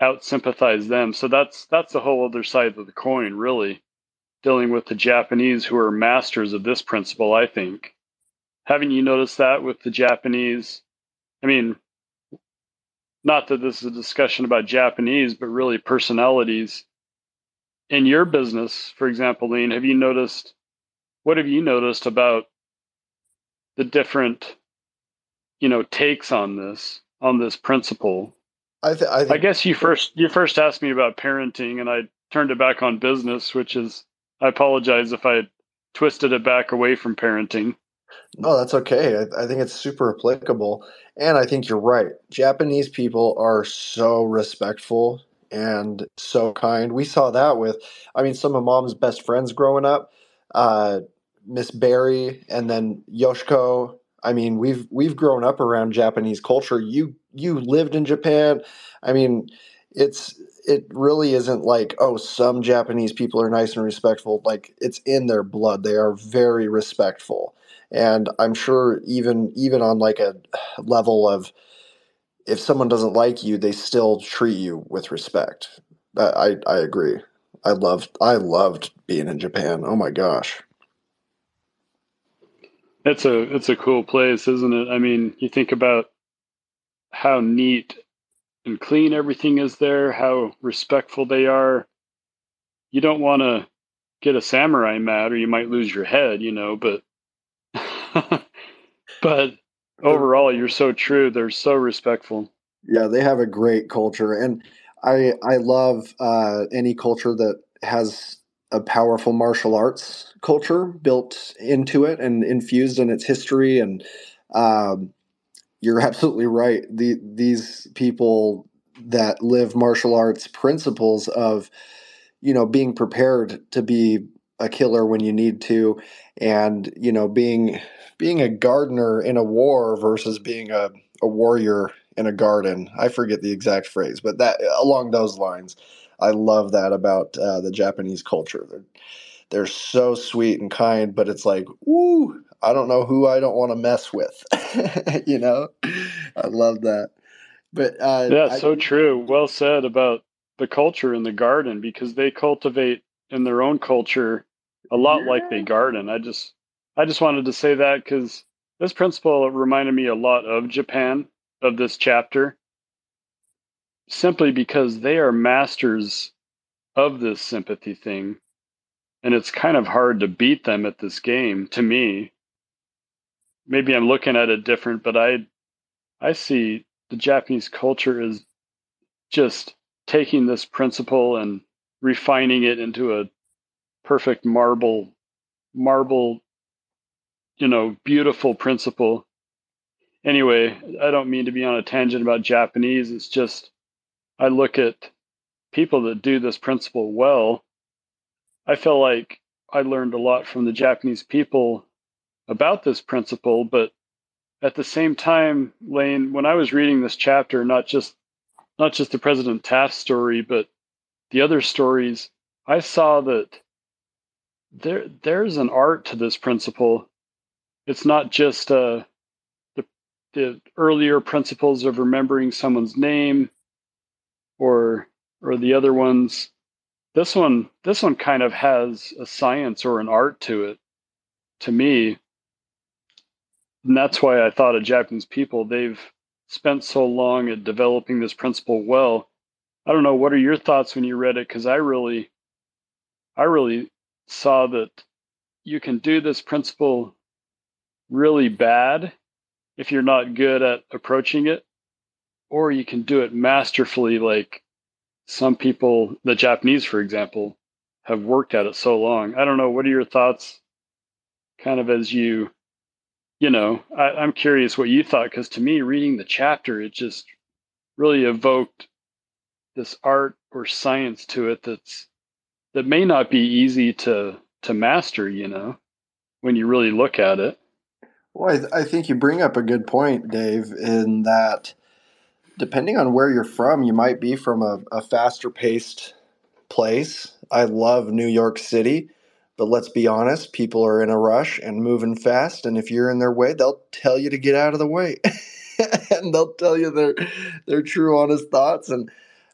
out sympathize them. So that's that's the whole other side of the coin, really dealing with the Japanese who are masters of this principle, I think. Haven't you noticed that with the Japanese? I mean, not that this is a discussion about Japanese, but really personalities. In your business, for example, Lane, have you noticed what have you noticed about the different, you know, takes on this, on this principle? I, th- I, I guess you first you first asked me about parenting and I turned it back on business, which is I apologize if I twisted it back away from parenting. No, that's okay. I, I think it's super applicable. And I think you're right. Japanese people are so respectful and so kind. We saw that with, I mean, some of mom's best friends growing up, uh, Miss Barry and then Yoshiko. I mean, we've we've grown up around Japanese culture. You you lived in Japan. I mean, it's it really isn't like oh some Japanese people are nice and respectful. Like it's in their blood. They are very respectful and i'm sure even even on like a level of if someone doesn't like you they still treat you with respect i i agree i loved i loved being in japan oh my gosh it's a it's a cool place isn't it i mean you think about how neat and clean everything is there how respectful they are you don't want to get a samurai mad or you might lose your head you know but but overall, you're so true. They're so respectful. Yeah, they have a great culture, and I I love uh, any culture that has a powerful martial arts culture built into it and infused in its history. And um, you're absolutely right. The these people that live martial arts principles of you know being prepared to be a killer when you need to and you know being being a gardener in a war versus being a, a warrior in a garden i forget the exact phrase but that along those lines i love that about uh, the japanese culture. They're, they're so sweet and kind but it's like ooh i don't know who i don't want to mess with you know? I love that. But uh, yeah I, so true. Well said about the culture in the garden because they cultivate in their own culture a lot yeah. like they garden. I just I just wanted to say that because this principle reminded me a lot of Japan of this chapter, simply because they are masters of this sympathy thing, and it's kind of hard to beat them at this game to me. Maybe I'm looking at it different, but I I see the Japanese culture as just taking this principle and refining it into a perfect marble marble you know beautiful principle anyway i don't mean to be on a tangent about japanese it's just i look at people that do this principle well i feel like i learned a lot from the japanese people about this principle but at the same time lane when i was reading this chapter not just not just the president taft story but the other stories i saw that there there's an art to this principle. It's not just uh, the the earlier principles of remembering someone's name or or the other ones. This one this one kind of has a science or an art to it to me. And that's why I thought of Japanese people. They've spent so long at developing this principle well. I don't know. What are your thoughts when you read it? Because I really, I really saw that you can do this principle really bad if you're not good at approaching it, or you can do it masterfully, like some people, the Japanese, for example, have worked at it so long. I don't know. What are your thoughts, kind of as you, you know, I, am curious what you thought, because to me, reading the chapter, it just really evoked this art or science to it that's that may not be easy to to master you know when you really look at it well I, th- I think you bring up a good point dave in that depending on where you're from you might be from a, a faster paced place. I love new york city but let's be honest people are in a rush and moving fast and if you're in their way they'll tell you to get out of the way. And they'll tell you their their true honest thoughts and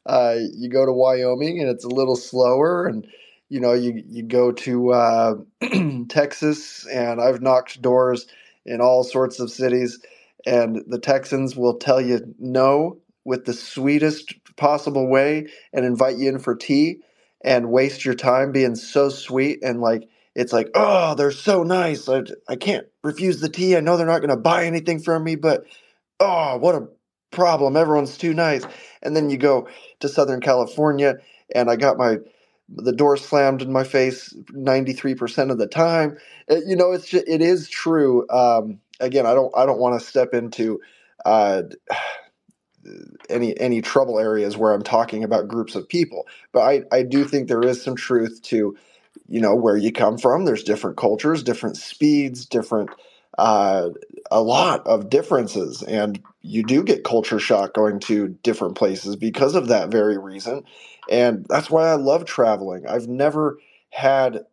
uh, you go to Wyoming and it's a little slower, and you know you you go to uh, Texas and I've knocked doors in all sorts of cities, and the Texans will tell you no with the sweetest possible way and invite you in for tea and waste your time being so sweet and like it's like oh they're so nice I, I can't refuse the tea i know they're not going to buy anything from me but oh what a problem everyone's too nice and then you go to Southern California, and I got my the door slammed in my face 93% of the time. You know, it's just, it is true. Um, again, I don't I don't want to step into uh, any any trouble areas where I'm talking about groups of people, but I I do think there is some truth to you know where you come from. There's different cultures, different speeds, different uh, a lot of differences, and you do get culture shock going to different places because of that very reason. And that's why I love traveling. I've never had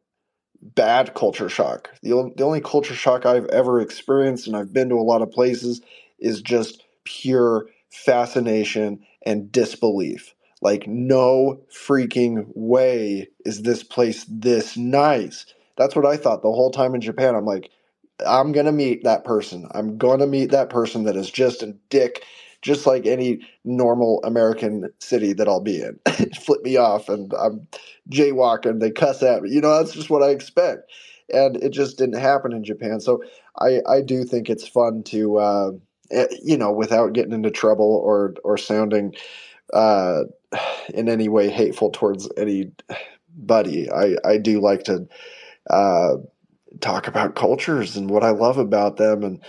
bad culture shock. The the only culture shock I've ever experienced, and I've been to a lot of places, is just pure fascination and disbelief. Like, no freaking way is this place this nice. That's what I thought the whole time in Japan. I'm like, I'm going to meet that person. I'm going to meet that person that is just a dick, just like any normal American city that I'll be in. Flip me off and I'm jaywalking, they cuss at me. You know, that's just what I expect. And it just didn't happen in Japan. So I, I do think it's fun to, uh, eh, you know, without getting into trouble or, or sounding uh, in any way hateful towards anybody. I, I do like to. Uh, talk about cultures and what I love about them. And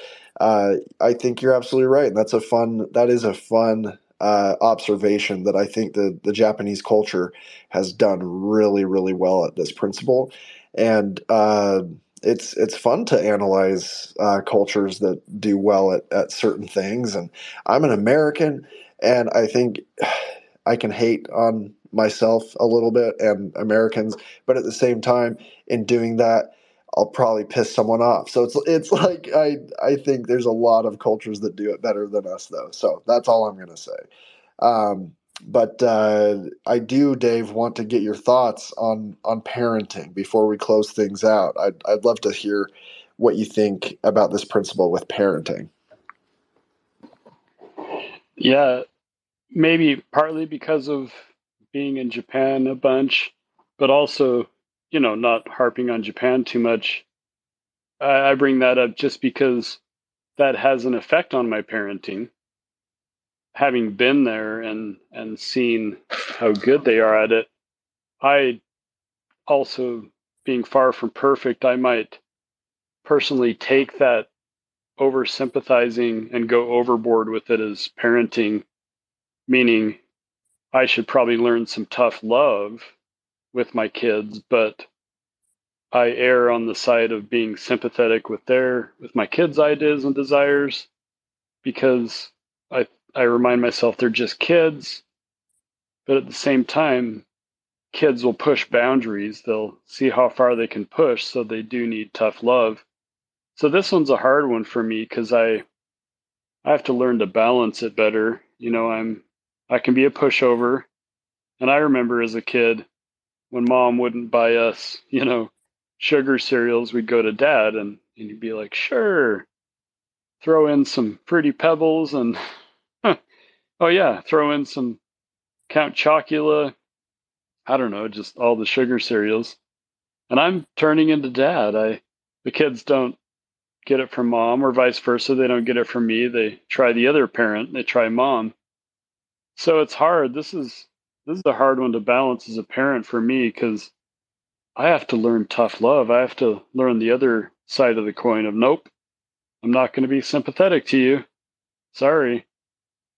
uh, I think you're absolutely right. And that's a fun, that is a fun uh, observation that I think the, the Japanese culture has done really, really well at this principle. And uh, it's it's fun to analyze uh, cultures that do well at, at certain things. And I'm an American, and I think I can hate on myself a little bit and Americans, but at the same time, in doing that, I'll probably piss someone off. So it's it's like I I think there's a lot of cultures that do it better than us though. So that's all I'm gonna say. Um, but uh, I do, Dave, want to get your thoughts on on parenting before we close things out. I'd I'd love to hear what you think about this principle with parenting. Yeah, maybe partly because of being in Japan a bunch, but also you know, not harping on Japan too much, I, I bring that up just because that has an effect on my parenting. Having been there and and seen how good they are at it, I also being far from perfect, I might personally take that over sympathizing and go overboard with it as parenting, meaning I should probably learn some tough love with my kids, but I err on the side of being sympathetic with their with my kids' ideas and desires because I I remind myself they're just kids, but at the same time, kids will push boundaries. They'll see how far they can push, so they do need tough love. So this one's a hard one for me because I I have to learn to balance it better. You know, I'm I can be a pushover, and I remember as a kid when mom wouldn't buy us, you know, sugar cereals, we'd go to dad and, and he'd be like, sure, throw in some fruity pebbles and, oh yeah, throw in some Count Chocula. I don't know, just all the sugar cereals. And I'm turning into dad. I, the kids don't get it from mom or vice versa. They don't get it from me. They try the other parent. They try mom. So it's hard. This is, this is a hard one to balance as a parent for me because I have to learn tough love. I have to learn the other side of the coin of nope, I'm not going to be sympathetic to you. Sorry.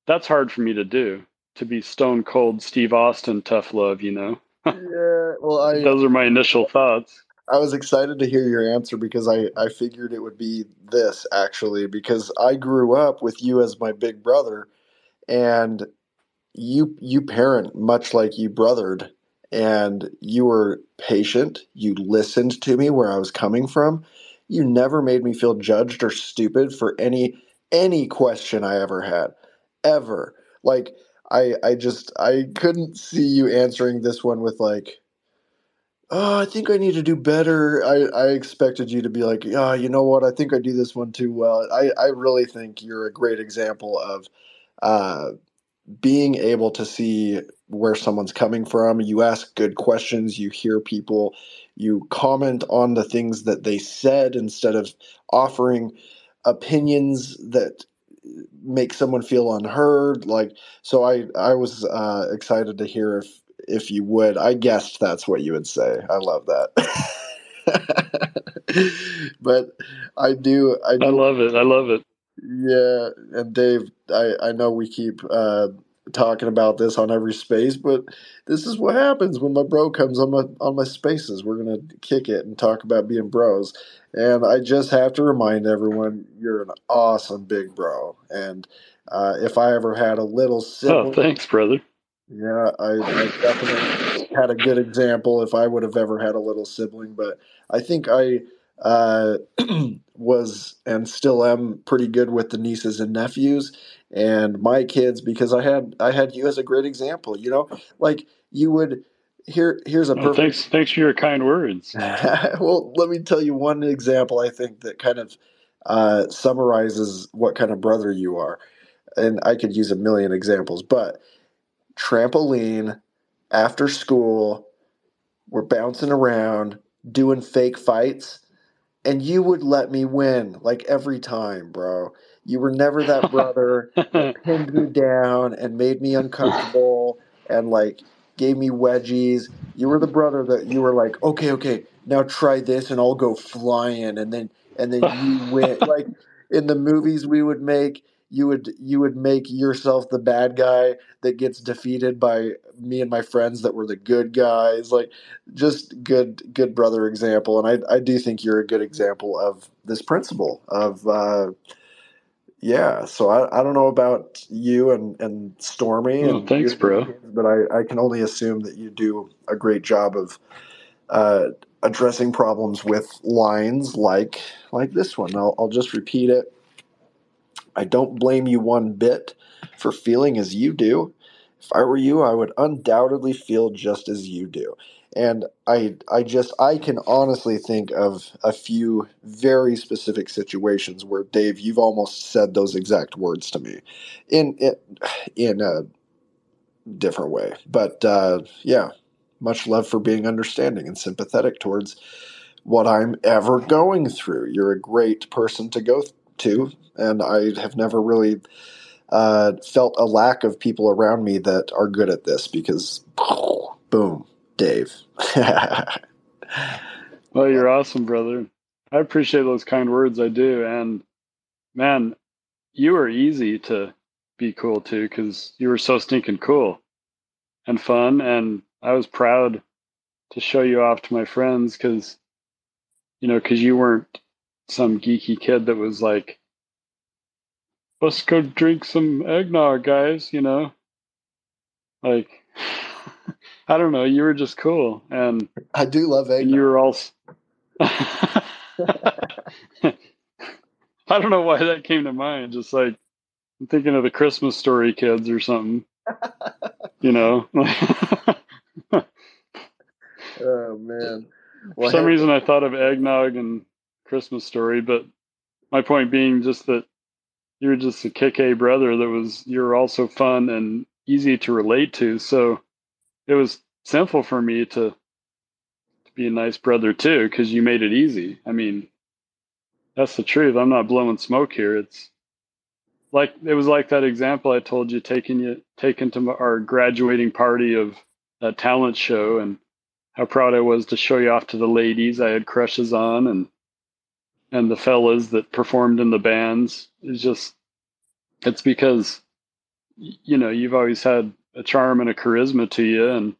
That's hard for me to do, to be stone cold Steve Austin tough love, you know? yeah, well, I, those are my initial thoughts. I was excited to hear your answer because I, I figured it would be this actually, because I grew up with you as my big brother and you you parent much like you brothered and you were patient. You listened to me where I was coming from. You never made me feel judged or stupid for any any question I ever had. Ever. Like I I just I couldn't see you answering this one with like Oh, I think I need to do better. I, I expected you to be like, yeah, oh, you know what? I think I do this one too well. I, I really think you're a great example of uh, being able to see where someone's coming from. You ask good questions, you hear people, you comment on the things that they said instead of offering opinions that make someone feel unheard. Like so i i was uh excited to hear if if you would. I guessed that's what you would say. I love that. But i do i do, i love it. I love it yeah, and Dave, I I know we keep uh, talking about this on every space, but this is what happens when my bro comes on my on my spaces. We're gonna kick it and talk about being bros. And I just have to remind everyone, you're an awesome big bro. And uh, if I ever had a little oh, sibling, oh, thanks, brother. Yeah, I, I definitely had a good example if I would have ever had a little sibling, but I think I uh, was and still am pretty good with the nieces and nephews and my kids because I had I had you as a great example. You know, like you would here here's a perfect. Oh, thanks thanks for your kind words. well, let me tell you one example I think that kind of uh, summarizes what kind of brother you are, and I could use a million examples, but trampoline after school, we're bouncing around doing fake fights and you would let me win like every time, bro. You were never that brother that pinned me down and made me uncomfortable and like gave me wedgies. You were the brother that you were like, okay, okay, now try this and I'll go flying, and then and then you win. like in the movies we would make, you would you would make yourself the bad guy that gets defeated by me and my friends that were the good guys like just good good brother example. And i i do think you're a good example of this principle of uh yeah so i i don't know about you and and stormy oh, and thanks bro. but i i can only assume that you do a great job of uh addressing problems with lines like like this one. I'll, I'll just repeat it I don't blame you one bit for feeling as you do. If I were you, I would undoubtedly feel just as you do. And I I just I can honestly think of a few very specific situations where Dave, you've almost said those exact words to me, in in, in a different way. But uh, yeah, much love for being understanding and sympathetic towards what I'm ever going through. You're a great person to go to, and I have never really uh, felt a lack of people around me that are good at this because, boom, Dave. well, you're awesome, brother. I appreciate those kind words. I do. And man, you were easy to be cool to because you were so stinking cool and fun. And I was proud to show you off to my friends because, you know, because you weren't some geeky kid that was like, let's go drink some eggnog, guys, you know? Like, I don't know. You were just cool. And I do love eggnog. You were also. I don't know why that came to mind. Just like I'm thinking of the Christmas story kids or something. you know. oh man. Well, For some reason I thought of eggnog and Christmas story, but my point being just that you were just a KK brother that was you were also fun and easy to relate to. So it was simple for me to, to be a nice brother too, because you made it easy. I mean, that's the truth. I'm not blowing smoke here. It's like it was like that example I told you, taking you taken to our graduating party of that talent show, and how proud I was to show you off to the ladies I had crushes on, and and the fellas that performed in the bands. It's just it's because you know you've always had a charm and a charisma to you, and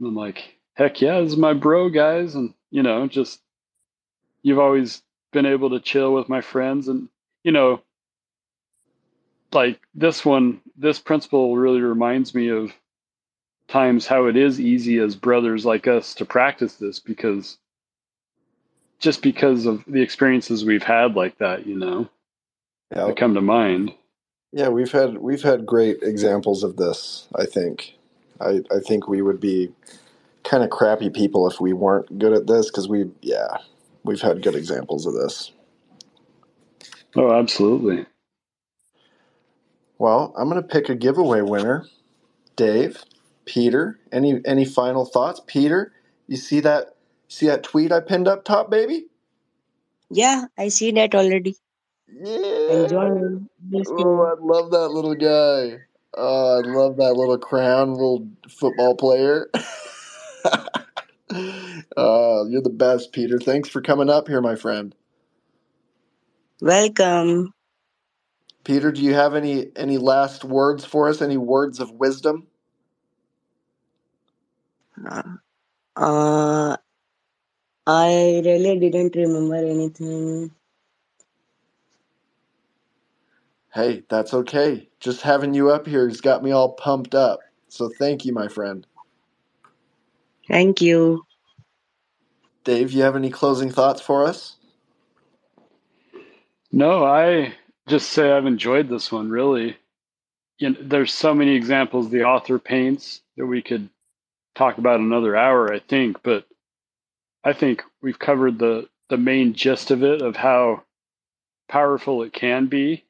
I'm like, heck yeah, this is my bro, guys, and you know, just you've always been able to chill with my friends and you know like this one this principle really reminds me of times how it is easy as brothers like us to practice this because just because of the experiences we've had like that you know yeah. that come to mind yeah we've had we've had great examples of this i think i i think we would be kind of crappy people if we weren't good at this because we yeah we've had good examples of this. Oh, absolutely. Well, I'm going to pick a giveaway winner. Dave, Peter, any any final thoughts? Peter, you see that see that tweet I pinned up top, baby? Yeah, I see that already. Yeah. Enjoy oh, I love that little guy. Oh, I love that little crown, little football player. Uh, you're the best, Peter. Thanks for coming up here, my friend. Welcome. Peter, do you have any any last words for us? Any words of wisdom? Uh, uh I really didn't remember anything. Hey, that's okay. Just having you up here has got me all pumped up. So thank you, my friend. Thank you. Dave, you have any closing thoughts for us? No, I just say I've enjoyed this one really. You know, there's so many examples the author paints that we could talk about another hour, I think, but I think we've covered the the main gist of it of how powerful it can be.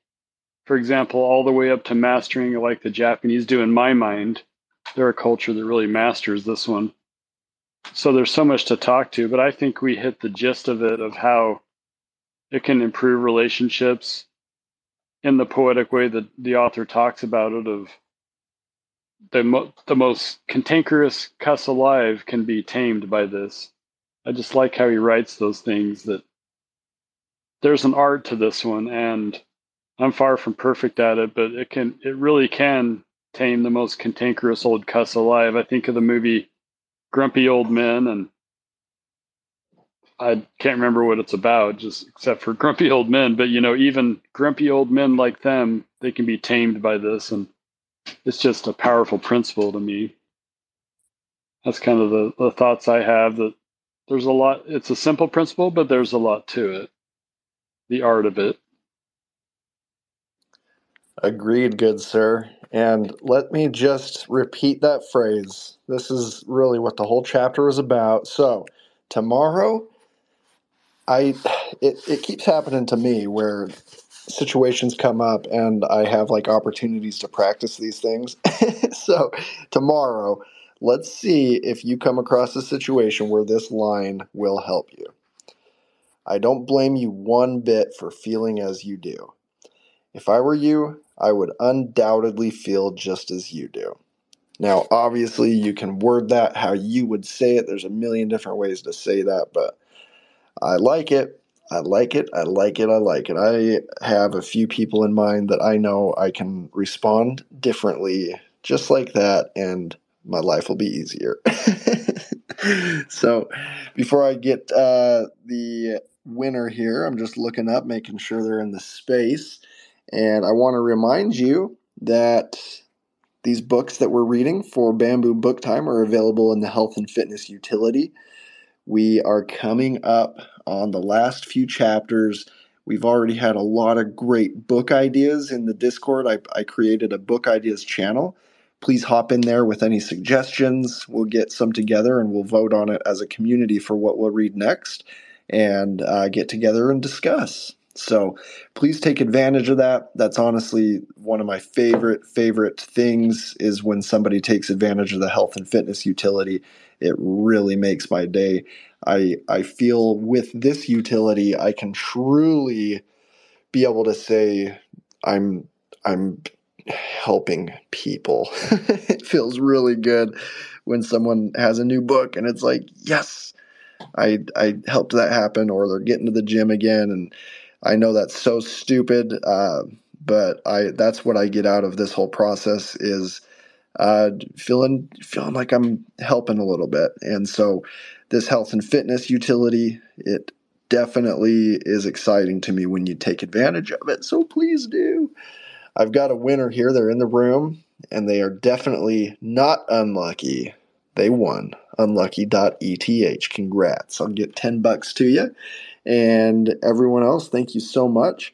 For example, all the way up to mastering like the Japanese do in my mind. They're a culture that really masters this one so there's so much to talk to, but I think we hit the gist of it of how it can improve relationships in the poetic way that the author talks about it of the mo- the most cantankerous cuss alive can be tamed by this. I just like how he writes those things that there's an art to this one and I'm far from perfect at it, but it can it really can tame the most cantankerous old cuss alive. I think of the movie grumpy old men and I can't remember what it's about, just except for grumpy old men. But you know, even grumpy old men like them, they can be tamed by this, and it's just a powerful principle to me. That's kind of the, the thoughts I have. That there's a lot. It's a simple principle, but there's a lot to it. The art of it. Agreed, good sir. And let me just repeat that phrase. This is really what the whole chapter is about. So, tomorrow, I it, it keeps happening to me where situations come up and I have like opportunities to practice these things. so, tomorrow, Let's see if you come across a situation where this line will help you. I don't blame you one bit for feeling as you do. If I were you, I would undoubtedly feel just as you do. Now, obviously, you can word that how you would say it. There's a million different ways to say that, but I like it. I like it. I like it. I like it. I have a few people in mind that I know I can respond differently, just like that, and my life will be easier. so, before I get uh, the winner here, I'm just looking up, making sure they're in the space. And I want to remind you that these books that we're reading for Bamboo Book Time are available in the Health and Fitness Utility. We are coming up on the last few chapters. We've already had a lot of great book ideas in the Discord. I, I created a book ideas channel. Please hop in there with any suggestions. We'll get some together and we'll vote on it as a community for what we'll read next and uh, get together and discuss. So please take advantage of that. That's honestly one of my favorite, favorite things is when somebody takes advantage of the health and fitness utility. It really makes my day. I, I feel with this utility, I can truly be able to say I'm, I'm helping people. it feels really good when someone has a new book and it's like, yes, I, I helped that happen or they're getting to the gym again and I know that's so stupid, uh, but I that's what I get out of this whole process is uh, feeling feeling like I'm helping a little bit. And so this health and fitness utility, it definitely is exciting to me when you take advantage of it. So please do. I've got a winner here. They're in the room and they are definitely not unlucky. They won. Unlucky.eth. Congrats. I'll get 10 bucks to you. And everyone else, thank you so much.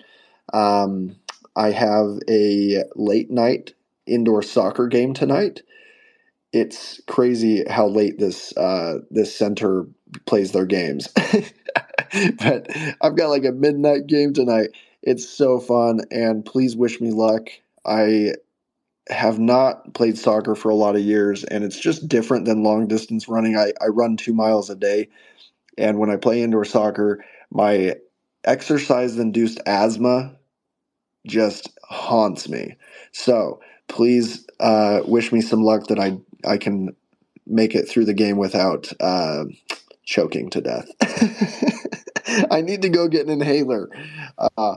Um, I have a late night indoor soccer game tonight. It's crazy how late this uh, this center plays their games, but I've got like a midnight game tonight. It's so fun, and please wish me luck. I have not played soccer for a lot of years, and it's just different than long distance running. I, I run two miles a day, and when I play indoor soccer, my exercise induced asthma just haunts me. So please uh, wish me some luck that I I can make it through the game without uh, choking to death. I need to go get an inhaler. Uh,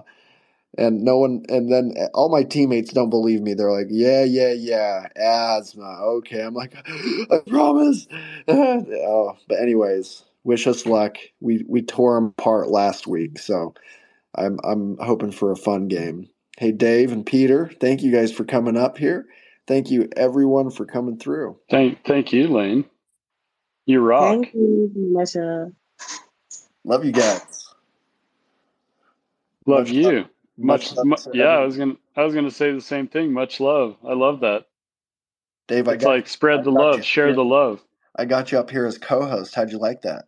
and no one, and then all my teammates don't believe me. They're like, "Yeah, yeah, yeah, asthma." Okay, I'm like, "I promise." oh, but anyways, wish us luck. We we tore them apart last week, so I'm I'm hoping for a fun game. Hey, Dave and Peter, thank you guys for coming up here. Thank you everyone for coming through. Thank thank you, Lane. You rock. Thank you, Vanessa. Love you guys. Love Much you. love. Much, love yeah. I was gonna I was gonna say the same thing. Much love. I love that. Dave, I It's got like spread I the love, you. share Yeah. the love. I got you up here as co-host. How'd you like that?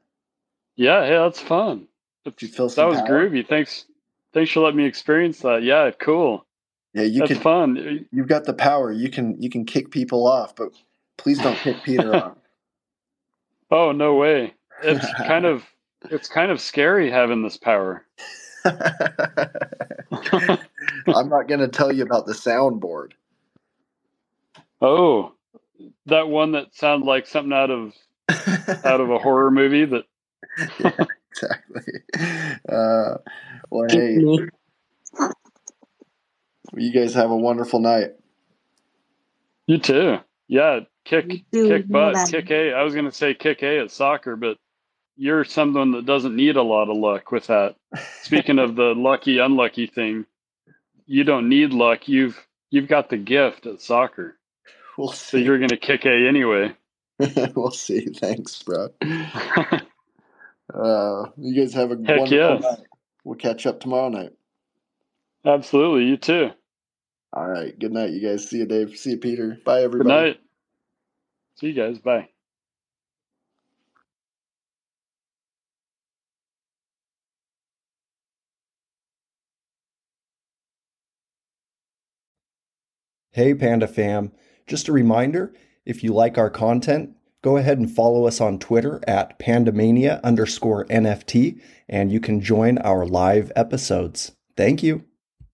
Yeah, yeah, that's fun. Did you feel That was power? groovy. Thanks, thanks for letting me experience that. Yeah, cool. Yeah, you That's can. fun. You've got the power. You can. You can kick people off, but please don't kick Peter off. Oh no way. It's kind of it's kind of scary having this power. I'm not going to tell you about the soundboard. oh, that one that sounded like something out of out of a horror movie. That yeah, exactly. Uh, well, hey, me. you guys have a wonderful night. you too. Yeah, kick You too. kick butt, Bye. kick A. I was gonna say kick A at soccer, but you're someone that doesn't need a lot of luck with that. Speaking of the lucky unlucky thing, you don't need luck. You've you've got the gift at soccer, We'll so see. you're gonna kick A anyway. we'll see. Thanks, bro. Uh, you guys have a Heck wonderful yeah. night. We'll catch up tomorrow night. Absolutely, you too. All right. Good night, you guys. See you, Dave. See you, Peter. Bye, everybody. Good night. See you guys. Bye. Hey, Panda fam. Just a reminder If you like our content, go ahead and follow us on Twitter at pandamania underscore NFT, and you can join our live episodes. Thank you.